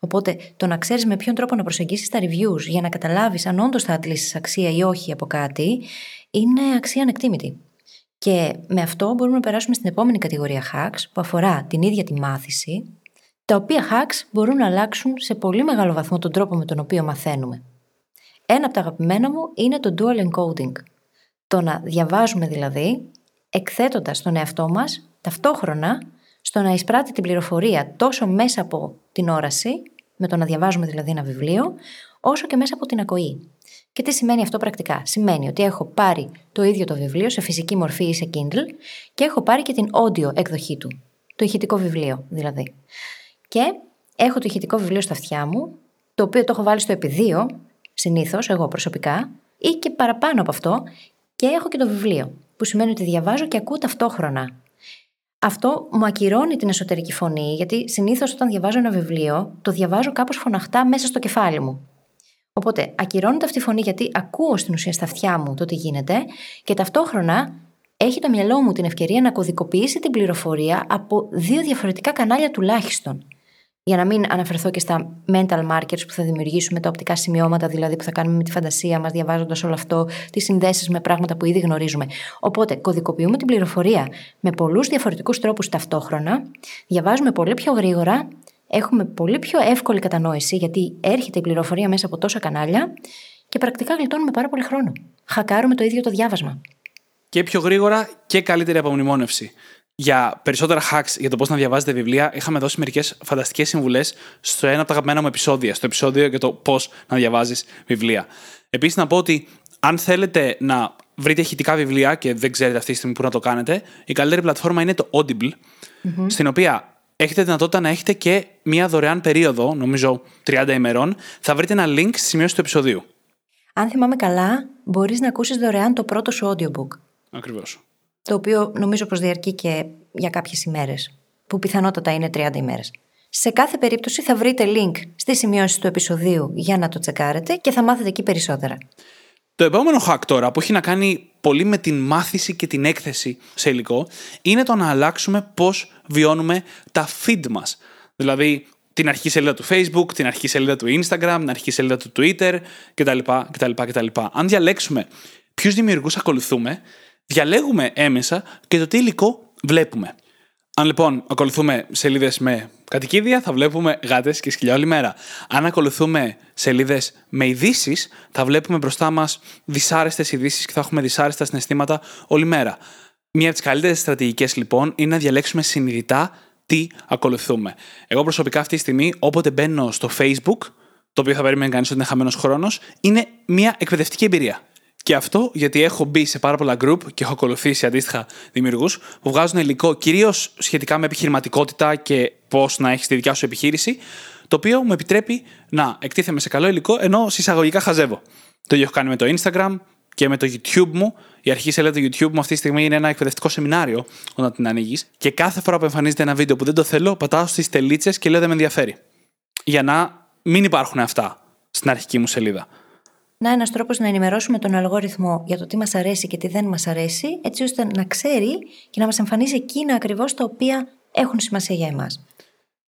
Οπότε το να ξέρεις με ποιον τρόπο να προσεγγίσεις τα reviews για να καταλάβεις αν όντως θα αντλήσεις αξία ή όχι από κάτι είναι αξία ανεκτήμητη. Και με αυτό μπορούμε να περάσουμε στην επόμενη κατηγορία hacks που αφορά την ίδια τη μάθηση, τα οποία hacks μπορούν να αλλάξουν σε πολύ μεγάλο βαθμό τον τρόπο με τον οποίο μαθαίνουμε. Ένα από τα αγαπημένα μου είναι το dual encoding. Το να διαβάζουμε δηλαδή, εκθέτοντας τον εαυτό μας ταυτόχρονα στο να εισπράττει την πληροφορία τόσο μέσα από την όραση, με το να διαβάζουμε δηλαδή ένα βιβλίο, όσο και μέσα από την ακοή. Και τι σημαίνει αυτό πρακτικά; Σημαίνει ότι έχω πάρει το ίδιο το βιβλίο σε φυσική μορφή ή σε Kindle και έχω πάρει και την audio εκδοχή του. Το ηχητικό βιβλίο δηλαδή. Και έχω το ηχητικό βιβλίο στα αυτιά μου, το οποίο το έχω βάλει στο επιδείο, συνήθως, εγώ προσωπικά, ή και παραπάνω από αυτό, και έχω και το βιβλίο. Που σημαίνει ότι διαβάζω και ακούω ταυτόχρονα. Αυτό μου ακυρώνει την εσωτερική φωνή, γιατί συνήθως όταν διαβάζω ένα βιβλίο, το διαβάζω κάπως φωναχτά μέσα στο κεφάλι μου. Οπότε ακυρώνεται αυτή η φωνή γιατί ακούω στην ουσία στα αυτιά μου το τι γίνεται και ταυτόχρονα έχει το μυαλό μου την ευκαιρία να κωδικοποιήσει την πληροφορία από δύο διαφορετικά κανάλια τουλάχιστον. Για να μην αναφερθώ και στα mental markers που θα δημιουργήσουμε, τα οπτικά σημειώματα δηλαδή που θα κάνουμε με τη φαντασία μας, διαβάζοντας όλο αυτό, τις συνδέσεις με πράγματα που ήδη γνωρίζουμε. Οπότε, κωδικοποιούμε την πληροφορία με πολλούς διαφορετικούς τρόπους ταυτόχρονα, διαβάζουμε πολύ πιο γρήγορα έχουμε πολύ πιο εύκολη κατανόηση γιατί έρχεται η πληροφορία μέσα από τόσα κανάλια και πρακτικά γλιτώνουμε πάρα πολύ χρόνο. Χακάρουμε το ίδιο το διάβασμα. Και πιο γρήγορα και καλύτερη απομνημόνευση. Για περισσότερα hacks για το πώς να διαβάζετε βιβλία, είχαμε δώσει μερικές φανταστικές συμβουλές στο ένα από τα αγαπημένα μου επεισόδια, στο επεισόδιο για το πώς να διαβάζεις βιβλία. Επίσης, να πω ότι αν θέλετε να βρείτε ηχητικά βιβλία και δεν ξέρετε αυτή τη στιγμή που να το κάνετε, η καλύτερη πλατφόρμα είναι το Audible, mm-hmm. στην οποία έχετε δυνατότητα να έχετε και μία δωρεάν περίοδο, νομίζω 30 ημερών. Θα βρείτε ένα link στη σημείωση του επεισοδίου. Αν θυμάμαι καλά, μπορείς να ακούσεις δωρεάν το πρώτο σου audiobook. Ακριβώς. Το οποίο νομίζω πω διαρκεί και για κάποιες ημέρες, που πιθανότατα είναι 30 ημέρες. Σε κάθε περίπτωση θα βρείτε link στη σημειώση του επεισοδίου για να το τσεκάρετε και θα μάθετε εκεί περισσότερα. Το επόμενο hack τώρα που έχει να κάνει πολύ με την μάθηση και την έκθεση σε υλικό είναι το να αλλάξουμε πώς βιώνουμε τα feed μας. Δηλαδή την αρχή σελίδα του Facebook, την αρχή σελίδα του Instagram, την αρχή σελίδα του Twitter κτλ. κτλ, κτλ. Αν διαλέξουμε ποιους δημιουργούς ακολουθούμε, διαλέγουμε έμεσα και το τι υλικό βλέπουμε. Αν λοιπόν ακολουθούμε σελίδες με κατοικίδια, θα βλέπουμε γάτες και σκυλιά όλη μέρα. Αν ακολουθούμε σελίδες με ειδήσεις, θα βλέπουμε μπροστά μας δυσάρεστες ειδήσεις και θα έχουμε δυσάρεστα συναισθήματα όλη μέρα. Μία από τις καλύτερες στρατηγικές λοιπόν είναι να διαλέξουμε συνειδητά τι ακολουθούμε. Εγώ προσωπικά αυτή τη στιγμή, όποτε μπαίνω στο Facebook, το οποίο θα περίμενε κανείς ότι είναι χαμένος χρόνος, είναι μια εκπαιδευτική εμπειρία. Και αυτό γιατί έχω μπει σε πάρα πολλά group και έχω ακολουθήσει αντίστοιχα δημιουργούς που βγάζουν υλικό κυρίως σχετικά με επιχειρηματικότητα και πώς να έχεις τη δικιά σου επιχείρηση, το οποίο μου επιτρέπει να εκτίθεμαι σε καλό υλικό ενώ συσσαγωγικά χαζεύω. Το ίδιο έχω κάνει με το Instagram και με το YouTube μου. Η αρχή σελίδα του YouTube μου αυτή τη στιγμή είναι ένα εκπαιδευτικό σεμινάριο όταν την ανοίγεις. Και κάθε φορά που εμφανίζεται ένα βίντεο που δεν το θέλω, πατάω στις τελίτσες και λέω δεν με ενδιαφέρει. Για να μην υπάρχουν αυτά στην αρχική μου σελίδα να ένας τρόπος να ενημερώσουμε τον αλγόριθμο για το τι μας αρέσει και τι δεν μας αρέσει, έτσι ώστε να ξέρει και να μας εμφανίζει εκείνα ακριβώς τα οποία έχουν σημασία για εμάς.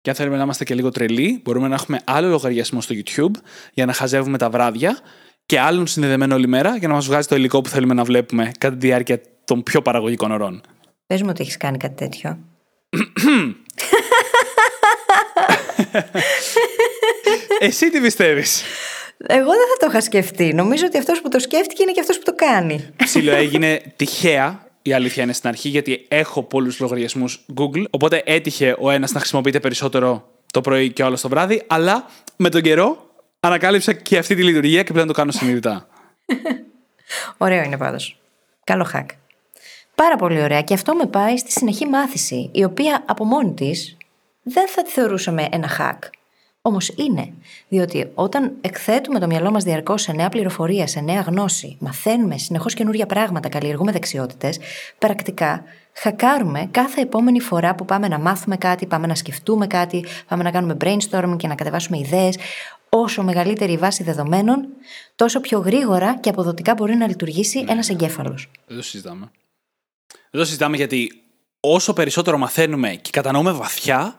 Και αν θέλουμε να είμαστε και λίγο τρελοί, μπορούμε να έχουμε άλλο λογαριασμό στο YouTube για να χαζεύουμε τα βράδια και άλλον συνδεδεμένο όλη μέρα για να μας βγάζει το υλικό που θέλουμε να βλέπουμε κατά τη διάρκεια των πιο παραγωγικών ωρών. Πες μου ότι έχεις κάνει κάτι τέτοιο. Εσύ τι πιστεύεις; Εγώ δεν θα το είχα σκεφτεί. Νομίζω ότι αυτός που το σκέφτηκε είναι και αυτός που το κάνει. Ψήλο έγινε τυχαία η αλήθεια είναι στην αρχή, γιατί έχω πολλούς λογαριασμούς Google. Οπότε έτυχε ο ένας να χρησιμοποιείται περισσότερο το πρωί και όλο το βράδυ. Αλλά με τον καιρό ανακάλυψα και αυτή τη λειτουργία και πλέον το κάνω συνειδητά. Ωραίο είναι πάντως. Καλό hack. Πάρα πολύ ωραία. Και αυτό με πάει στη συνεχή μάθηση, η οποία από μόνη της δεν θα τη θεωρούσαμε ένα hack. Όμως είναι. Διότι όταν εκθέτουμε το μυαλό μας διαρκώς σε νέα πληροφορία, σε νέα γνώση, μαθαίνουμε συνεχώς καινούργια πράγματα, καλλιεργούμε δεξιότητες, πρακτικά χακάρουμε κάθε επόμενη φορά που πάμε να μάθουμε κάτι, πάμε να σκεφτούμε κάτι, πάμε να κάνουμε brainstorming και να κατεβάσουμε ιδέες. Όσο μεγαλύτερη η βάση δεδομένων, τόσο πιο γρήγορα και αποδοτικά μπορεί να λειτουργήσει ναι. ένας εγκέφαλος. Δεν το συζητάμε. Δεν το συζητάμε γιατί όσο περισσότερο μαθαίνουμε και κατανοούμε βαθιά,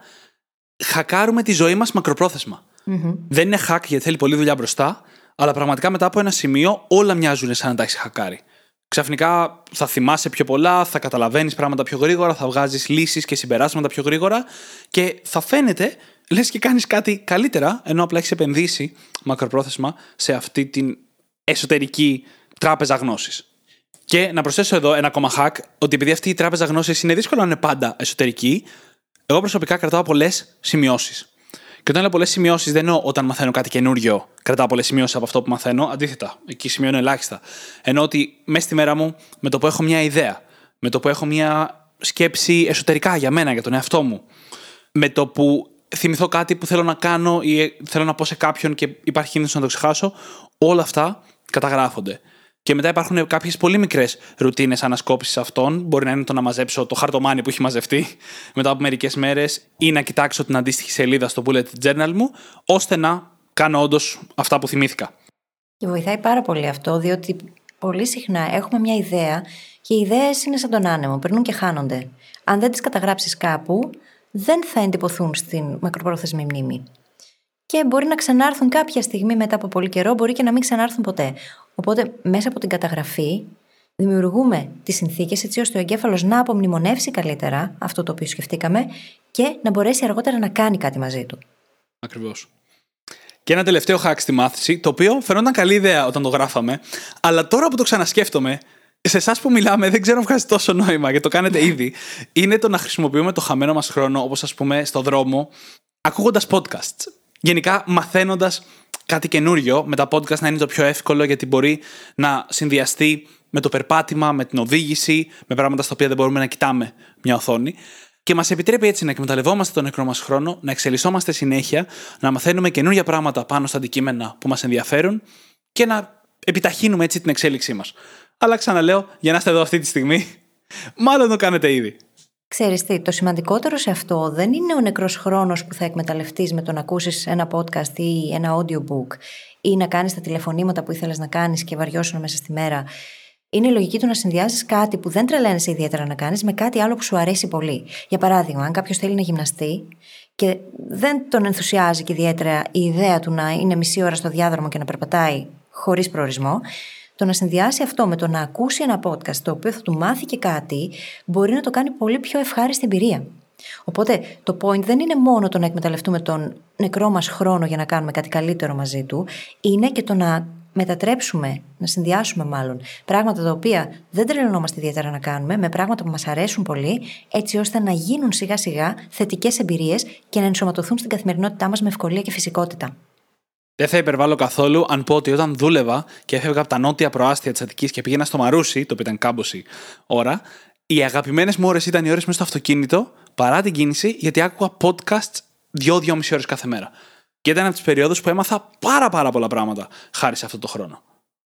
χακάρουμε τη ζωή μας μακροπρόθεσμα. Mm-hmm. Δεν είναι hack γιατί θέλει πολλή δουλειά μπροστά, αλλά πραγματικά μετά από ένα σημείο όλα μοιάζουν σαν να τα έχεις χακάρει. Ξαφνικά θα θυμάσαι πιο πολλά, θα καταλαβαίνεις πράγματα πιο γρήγορα, θα βγάζεις λύσεις και συμπεράσματα πιο γρήγορα και θα φαίνεται λες και κάνεις κάτι καλύτερα, ενώ απλά έχεις επενδύσει μακροπρόθεσμα σε αυτή την εσωτερική τράπεζα γνώσης. Και να προσθέσω εδώ ένα ακόμα hack, ότι επειδή αυτή η τράπεζα γνώσης είναι δύσκολο να είναι πάντα εσωτερική, εγώ προσωπικά κρατάω πολλές σημειώσεις. Και όταν λέω πολλές σημειώσεις, δεν εννοώ όταν μαθαίνω κάτι καινούριο, κρατάω πολλές σημειώσεις από αυτό που μαθαίνω. Αντίθετα, εκεί σημειώνω ελάχιστα. Ενώ ότι μέσα στη μέρα μου, με το που έχω μια ιδέα, με το που έχω μια σκέψη εσωτερικά για μένα, για τον εαυτό μου, με το που θυμηθώ κάτι που θέλω να κάνω ή θέλω να πω σε κάποιον και υπάρχει κίνδυνος να το ξεχάσω, όλα αυτά καταγράφονται. Και μετά υπάρχουν κάποιες πολύ μικρές ρουτίνες ανασκόπησης αυτών. Μπορεί να είναι το να μαζέψω το χαρτομάνι που έχει μαζευτεί μετά από μερικές μέρες ή να κοιτάξω την αντίστοιχη σελίδα στο bullet journal μου, ώστε να κάνω όντως αυτά που θυμήθηκα. Και βοηθάει πάρα πολύ αυτό, διότι πολύ συχνά έχουμε μια ιδέα και οι ιδέες είναι σαν τον άνεμο, περνούν και χάνονται. Αν δεν τις καταγράψεις κάπου, δεν θα εντυπωθούν στην μακροπρόθεσμη μνήμη. Και μπορεί να ξανάρθουν κάποια στιγμή μετά από πολύ καιρό, μπορεί και να μην ξανάρθουν ποτέ. Οπότε, μέσα από την καταγραφή, δημιουργούμε τις συνθήκες έτσι ώστε ο εγκέφαλος να απομνημονεύσει καλύτερα αυτό το οποίο σκεφτήκαμε και να μπορέσει αργότερα να κάνει κάτι μαζί του. Ακριβώς. Και ένα τελευταίο hack στη μάθηση, το οποίο φαινόταν καλή ιδέα όταν το γράφαμε, αλλά τώρα που το ξανασκέφτομαι, σε εσάς που μιλάμε, δεν ξέρω αν βγάζει τόσο νόημα γιατί το κάνετε ήδη. Είναι το να χρησιμοποιούμε το χαμένο μας χρόνο, όπως ας πούμε στο δρόμο, ακούγοντας podcasts. Γενικά, μαθαίνοντας κάτι καινούριο, με τα podcast να είναι το πιο εύκολο γιατί μπορεί να συνδυαστεί με το περπάτημα, με την οδήγηση, με πράγματα στα οποία δεν μπορούμε να κοιτάμε μια οθόνη. Και μας επιτρέπει έτσι να εκμεταλλευόμαστε τον νεκρό μας χρόνο, να εξελισσόμαστε συνέχεια, να μαθαίνουμε καινούργια πράγματα πάνω στα αντικείμενα που μας ενδιαφέρουν και να επιταχύνουμε έτσι την εξέλιξή μας. Αλλά ξαναλέω, για να είστε εδώ αυτή τη στιγμή, μάλλον το κάνετε ήδη. Ξέρεις τι, το σημαντικότερο σε αυτό δεν είναι ο νεκρός χρόνος που θα εκμεταλλευτείς με το να ακούσεις ένα podcast ή ένα audiobook ή να κάνεις τα τηλεφωνήματα που ήθελες να κάνεις και βαριώσουν μέσα στη μέρα. Είναι η λογική του να συνδυάσει κάτι που δεν τρελαίνεσαι ιδιαίτερα να κάνεις με κάτι άλλο που σου αρέσει πολύ. Για παράδειγμα, αν κάποιος θέλει να γυμναστεί και δεν τον ενθουσιάζει και ιδιαίτερα η ιδέα του να είναι μισή ώρα στο διάδρομο και να περπατάει χωρίς προορισμό, το να συνδυάσει αυτό με το να ακούσει ένα podcast το οποίο θα του μάθει και κάτι, μπορεί να το κάνει πολύ πιο ευχάριστη εμπειρία. Οπότε το point δεν είναι μόνο το να εκμεταλλευτούμε τον νεκρό μας χρόνο για να κάνουμε κάτι καλύτερο μαζί του, είναι και το να μετατρέψουμε, να συνδυάσουμε μάλλον πράγματα τα οποία δεν τρελνόμαστε ιδιαίτερα να κάνουμε με πράγματα που μας αρέσουν πολύ, έτσι ώστε να γίνουν σιγά σιγά θετικές εμπειρίες και να ενσωματωθούν στην καθημερινότητά μας με ευκολία και φυσικότητα. Δεν θα υπερβάλλω καθόλου αν πω ότι όταν δούλευα και έφευγα από τα νότια προάστια της Αττικής και πήγαινα στο Μαρούσι, το οποίο ήταν κάμποση ώρα, οι αγαπημένες μου ώρες ήταν οι ώρες μέσα στο αυτοκίνητο παρά την κίνηση, γιατί άκουγα podcast δυο-δυόμιση ώρες κάθε μέρα. Και ήταν από τις περιόδους που έμαθα πάρα πάρα πολλά πράγματα χάρη σε αυτό το χρόνο.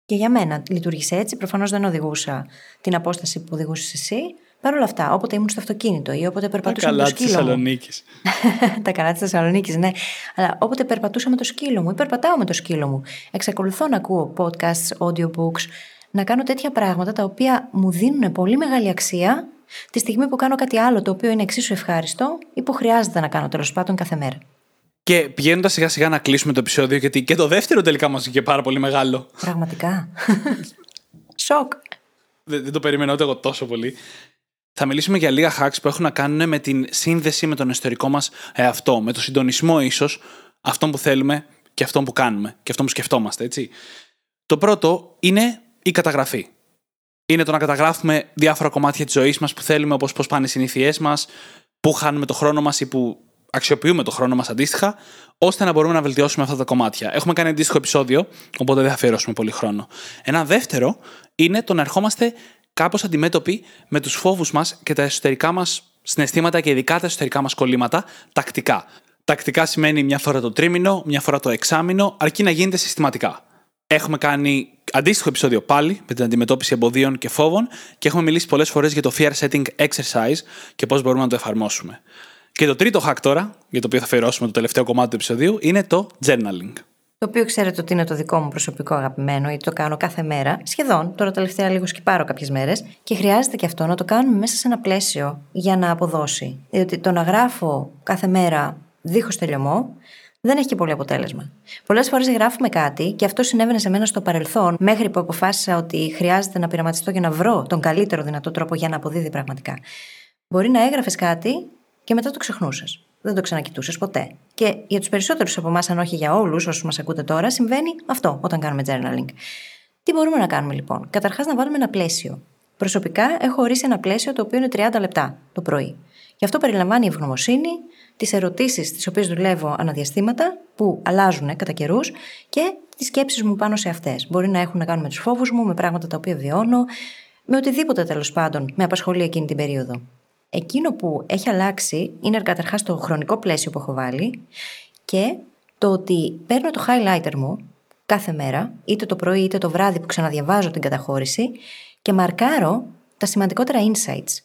Και για μένα λειτουργήσε έτσι. Προφανώς δεν οδηγούσα την απόσταση που οδηγούσες εσύ. Παρ' όλα αυτά, όποτε ήμουν στο αυτοκίνητο ή όποτε περπατούσα με το σκύλο. Τα καλά τη Θεσσαλονίκης. τα καλά της Θεσσαλονίκης, ναι. Αλλά όποτε περπατούσα με το σκύλο μου ή περπατάω με το σκύλο μου, εξακολουθώ να ακούω podcasts, audiobooks, να κάνω τέτοια πράγματα τα οποία μου δίνουν πολύ μεγάλη αξία τη στιγμή που κάνω κάτι άλλο το οποίο είναι εξίσου ευχάριστο ή που χρειάζεται να κάνω τέλος πάντων κάθε μέρα. Και πηγαίνοντας σιγά σιγά να κλείσουμε το επεισόδιο, γιατί και το δεύτερο τελικά μας βγήκε πάρα πολύ μεγάλο. Πραγματικά. Σοκ. Δεν, δεν το περιμένω ούτε εγώ τόσο πολύ. Θα μιλήσουμε για λίγα hacks που έχουν να κάνουν με την σύνδεση με τον εσωτερικό μας εαυτό, με το συντονισμό ίσως αυτών που θέλουμε και αυτών που κάνουμε και αυτών που σκεφτόμαστε, έτσι. Το πρώτο είναι η καταγραφή. Είναι το να καταγράφουμε διάφορα κομμάτια της ζωής μας που θέλουμε, όπως πώς πάνε οι συνήθειές μας, πού χάνουμε το χρόνο μας ή που αξιοποιούμε το χρόνο μας αντίστοιχα, ώστε να μπορούμε να βελτιώσουμε αυτά τα κομμάτια. Έχουμε κάνει αντίστοιχο επεισόδιο, οπότε δεν θα αφιερώσουμε πολύ χρόνο. Ένα δεύτερο είναι το να ερχόμαστε κάπως αντιμέτωποι με τους φόβους μας και τα εσωτερικά μας συναισθήματα και ειδικά τα εσωτερικά μας κολλήματα τακτικά. Τακτικά σημαίνει μια φορά το τρίμηνο, μια φορά το εξάμηνο, αρκεί να γίνεται συστηματικά. Έχουμε κάνει αντίστοιχο επεισόδιο πάλι με την αντιμετώπιση εμποδίων και φόβων και έχουμε μιλήσει πολλές φορές για το fear setting exercise και πώς μπορούμε να το εφαρμόσουμε. Και το τρίτο hack τώρα, για το οποίο θα αφιερώσουμε το τελευταίο κομμάτι του επεισοδίου, είναι το journaling. Το οποίο ξέρετε ότι είναι το δικό μου προσωπικό αγαπημένο, γιατί το κάνω κάθε μέρα, σχεδόν. Τώρα τελευταία λίγο σκυπάρω κάποιες μέρες. Και χρειάζεται και αυτό να το κάνουμε μέσα σε ένα πλαίσιο για να αποδώσει. Διότι το να γράφω κάθε μέρα δίχως τελειωμό δεν έχει και πολύ αποτέλεσμα. Πολλές φορές γράφουμε κάτι και αυτό συνέβαινε σε μένα στο παρελθόν, μέχρι που αποφάσισα ότι χρειάζεται να πειραματιστώ για να βρω τον καλύτερο δυνατό τρόπο για να αποδίδει πραγματικά. Μπορεί να έγραφες κάτι και μετά το ξεχνούσες. Δεν το ξανακοιτούσες ποτέ. Και για τους περισσότερους από εμάς, αν όχι για όλους όσους μας ακούτε τώρα, συμβαίνει αυτό όταν κάνουμε journaling. Τι μπορούμε να κάνουμε λοιπόν; Καταρχάς, να βάλουμε ένα πλαίσιο. Προσωπικά, έχω ορίσει ένα πλαίσιο το οποίο είναι 30 λεπτά το πρωί. Και αυτό περιλαμβάνει ευγνωμοσύνη, τις ερωτήσεις τις οποίες δουλεύω αναδιαστήματα, που αλλάζουν κατά καιρούς, και τις σκέψεις μου πάνω σε αυτές. Μπορεί να έχουν να κάνουν με τους φόβους μου, με πράγματα τα οποία βιώνω, με οτιδήποτε τέλος πάντων με απασχολεί εκείνη την περίοδο. Εκείνο που έχει αλλάξει είναι καταρχάς το χρονικό πλαίσιο που έχω βάλει και το ότι παίρνω το highlighter μου κάθε μέρα, είτε το πρωί είτε το βράδυ που ξαναδιαβάζω την καταχώρηση και μαρκάρω τα σημαντικότερα insights.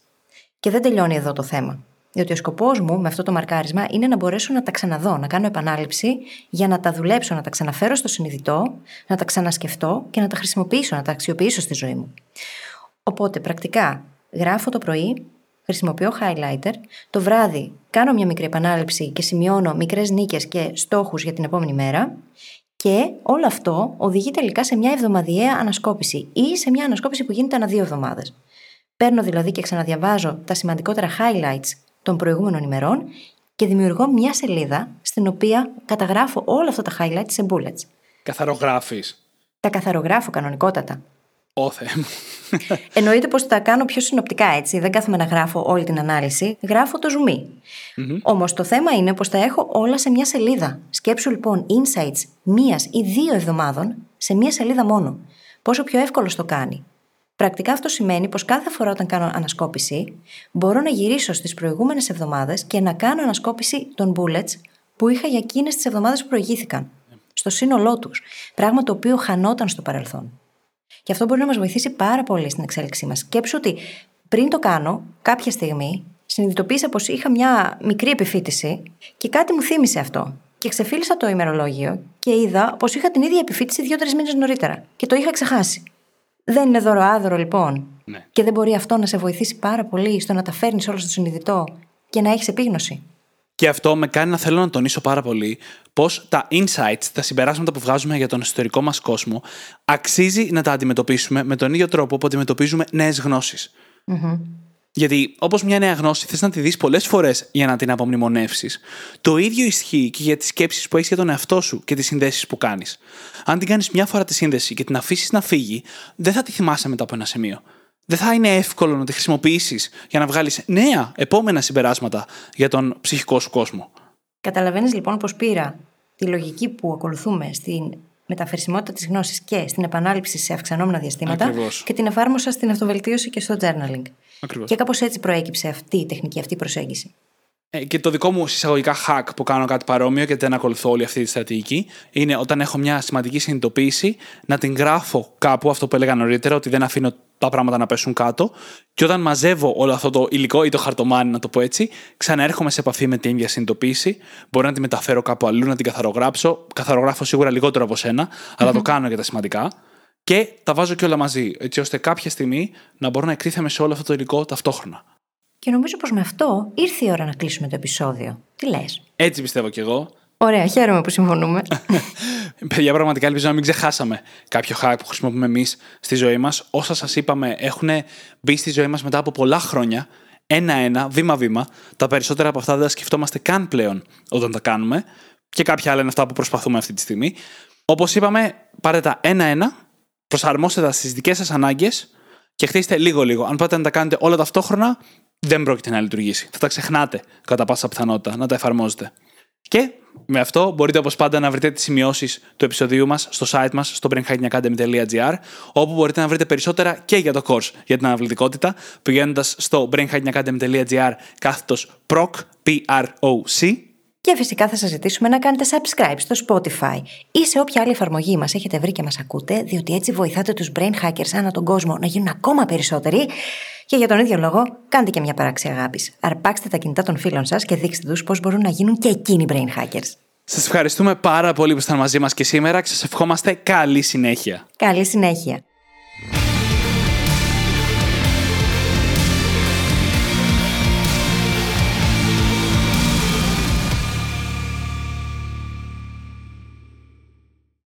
Και δεν τελειώνει εδώ το θέμα. Διότι ο σκοπός μου με αυτό το μαρκάρισμα είναι να μπορέσω να τα ξαναδώ, να κάνω επανάληψη για να τα δουλέψω, να τα ξαναφέρω στο συνειδητό, να τα ξανασκεφτώ και να τα χρησιμοποιήσω, να τα αξιοποιήσω στη ζωή μου. Οπότε πρακτικά γράφω το πρωί, χρησιμοποιώ highlighter, το βράδυ κάνω μια μικρή επανάληψη και σημειώνω μικρές νίκες και στόχους για την επόμενη μέρα. Και όλο αυτό οδηγεί τελικά σε μια εβδομαδιαία ανασκόπηση ή σε μια ανασκόπηση που γίνεται ανά δύο εβδομάδες. Παίρνω δηλαδή και ξαναδιαβάζω τα σημαντικότερα highlights των προηγούμενων ημερών και δημιουργώ μια σελίδα στην οποία καταγράφω όλα αυτά τα highlights σε bullets. Καθαρογράφεις. Τα καθαρογράφω κανονικότατα. Ω Θεέ μου. Εννοείται πως τα κάνω πιο συνοπτικά έτσι. Δεν κάθομαι να γράφω όλη την ανάλυση. Γράφω το zoom. mm Όμως το θέμα είναι πως τα έχω όλα σε μια σελίδα. Σκέψου λοιπόν insights μίας ή δύο εβδομάδων σε μια σελίδα μόνο. Πόσο πιο εύκολος το κάνει. Πρακτικά αυτό σημαίνει πως κάθε φορά όταν κάνω ανασκόπηση, μπορώ να γυρίσω στις προηγούμενες εβδομάδες και να κάνω ανασκόπηση των bullets που είχα για εκείνες τις εβδομάδες που προηγήθηκαν. Στο σύνολό τους. Πράγμα το οποίο χανόταν στο παρελθόν. Και αυτό μπορεί να μας βοηθήσει πάρα πολύ στην εξέλιξή μας. Σκέψου ότι πριν το κάνω, κάποια στιγμή, συνειδητοποίησα πως είχα μια μικρή επιφύτηση και κάτι μου θύμισε αυτό. Και ξεφύλισα το ημερολόγιο και είδα πως είχα την ίδια επιφύτηση δύο-τρεις μήνες νωρίτερα. Και το είχα ξεχάσει. Δεν είναι δωροάδωρο λοιπόν. Ναι. Και δεν μπορεί αυτό να σε βοηθήσει πάρα πολύ στο να τα φέρνεις όλο στο συνειδητό και να έχεις επίγνωση. Και αυτό με κάνει να θέλω να τονίσω πάρα πολύ πώς τα insights, τα συμπεράσματα που βγάζουμε για τον εσωτερικό μας κόσμο, αξίζει να τα αντιμετωπίσουμε με τον ίδιο τρόπο που αντιμετωπίζουμε νέες Γιατί όπως μια νέα γνώση θες να τη δεις πολλές φορές για να την απομνημονεύσεις, το ίδιο ισχύει και για τις σκέψεις που έχεις για τον εαυτό σου και τις συνδέσεις που κάνεις. Αν την κάνεις μια φορά τη σύνδεση και την αφήσεις να φύγει, δεν θα τη θυμάσαι μετά από ένα σημείο δεν θα είναι εύκολο να τη χρησιμοποιήσεις για να βγάλεις νέα, επόμενα συμπεράσματα για τον ψυχικό σου κόσμο. Καταλαβαίνεις λοιπόν πως πήρα τη λογική που ακολουθούμε στην μεταφερσιμότητα της γνώσης και στην επανάληψη σε αυξανόμενα διαστήματα Ακριβώς. και την εφάρμοσα στην αυτοβελτίωση και στο journaling. Ακριβώς. Και κάπως έτσι προέκυψε αυτή η τεχνική, αυτή η προσέγγιση. Ε, και το δικό μου συσσαγωγικά hack που κάνω κάτι παρόμοιο και δεν ακολουθώ όλη αυτή τη στρατηγική είναι όταν έχω μια σημαντική συνειδητοποίηση να την γράφω κάπου, αυτό που έλεγα νωρίτερα, ότι δεν αφήνω τα πράγματα να πέσουν κάτω. Και όταν μαζεύω όλο αυτό το υλικό ή το χαρτομάνι, να το πω έτσι, ξαναέρχομαι σε επαφή με την ίδια συνειδητοποίηση. Μπορώ να τη μεταφέρω κάπου αλλού, να την καθαρογράψω. Καθαρογράφω σίγουρα λιγότερο από σένα, αλλά το κάνω για τα σημαντικά. Και τα βάζω και όλα μαζί, έτσι ώστε κάποια στιγμή να μπορώ να εκτίθεμαι σε όλο αυτό το υλικό ταυτόχρονα. Και νομίζω πως με αυτό ήρθε η ώρα να κλείσουμε το επεισόδιο. Τι λες; Έτσι πιστεύω κι εγώ. Ωραία, χαίρομαι που συμφωνούμε. Παιδιά, πραγματικά ελπίζω να μην ξεχάσαμε κάποιο hack που χρησιμοποιούμε εμείς στη ζωή μας. Όσα σας είπαμε έχουν μπει στη ζωή μας μετά από πολλά χρόνια, ένα-ένα, βήμα-βήμα. Τα περισσότερα από αυτά δεν τα σκεφτόμαστε καν πλέον όταν τα κάνουμε. Και κάποια άλλα είναι αυτά που προσπαθούμε αυτή τη στιγμή. Όπως είπαμε, πάρτε τα ένα-ένα, προσαρμόστε τα στις δικές σας ανάγκες και χτίστε λίγο-λίγο. Αν πάτε να τα κάνετε όλα ταυτόχρονα, δεν πρόκειται να λειτουργήσει. Θα τα ξεχνάτε κατά πάσα πιθανότητα να τα εφαρμόζετε. Και με αυτό μπορείτε όπως πάντα να βρείτε τις σημειώσεις του επεισοδίου μας στο site μας στο brainhackingacademy.gr, όπου μπορείτε να βρείτε περισσότερα και για το course για την αναβλητικότητα, πηγαίνοντας στο brainhackingacademy.gr κάθετος PROC, P-R-O-C, Και φυσικά θα σας ζητήσουμε να κάνετε subscribe στο Spotify ή σε όποια άλλη εφαρμογή μας έχετε βρει και μας ακούτε, διότι έτσι βοηθάτε τους brain hackers ανά τον κόσμο να γίνουν ακόμα περισσότεροι και για τον ίδιο λόγο κάντε και μια πράξη αγάπης. Αρπάξτε τα κινητά των φίλων σας και δείξτε τους πώς μπορούν να γίνουν και εκείνοι brain hackers. Σας ευχαριστούμε πάρα πολύ που ήσασταν μαζί μας και σήμερα και σας ευχόμαστε καλή συνέχεια. Καλή συνέχεια.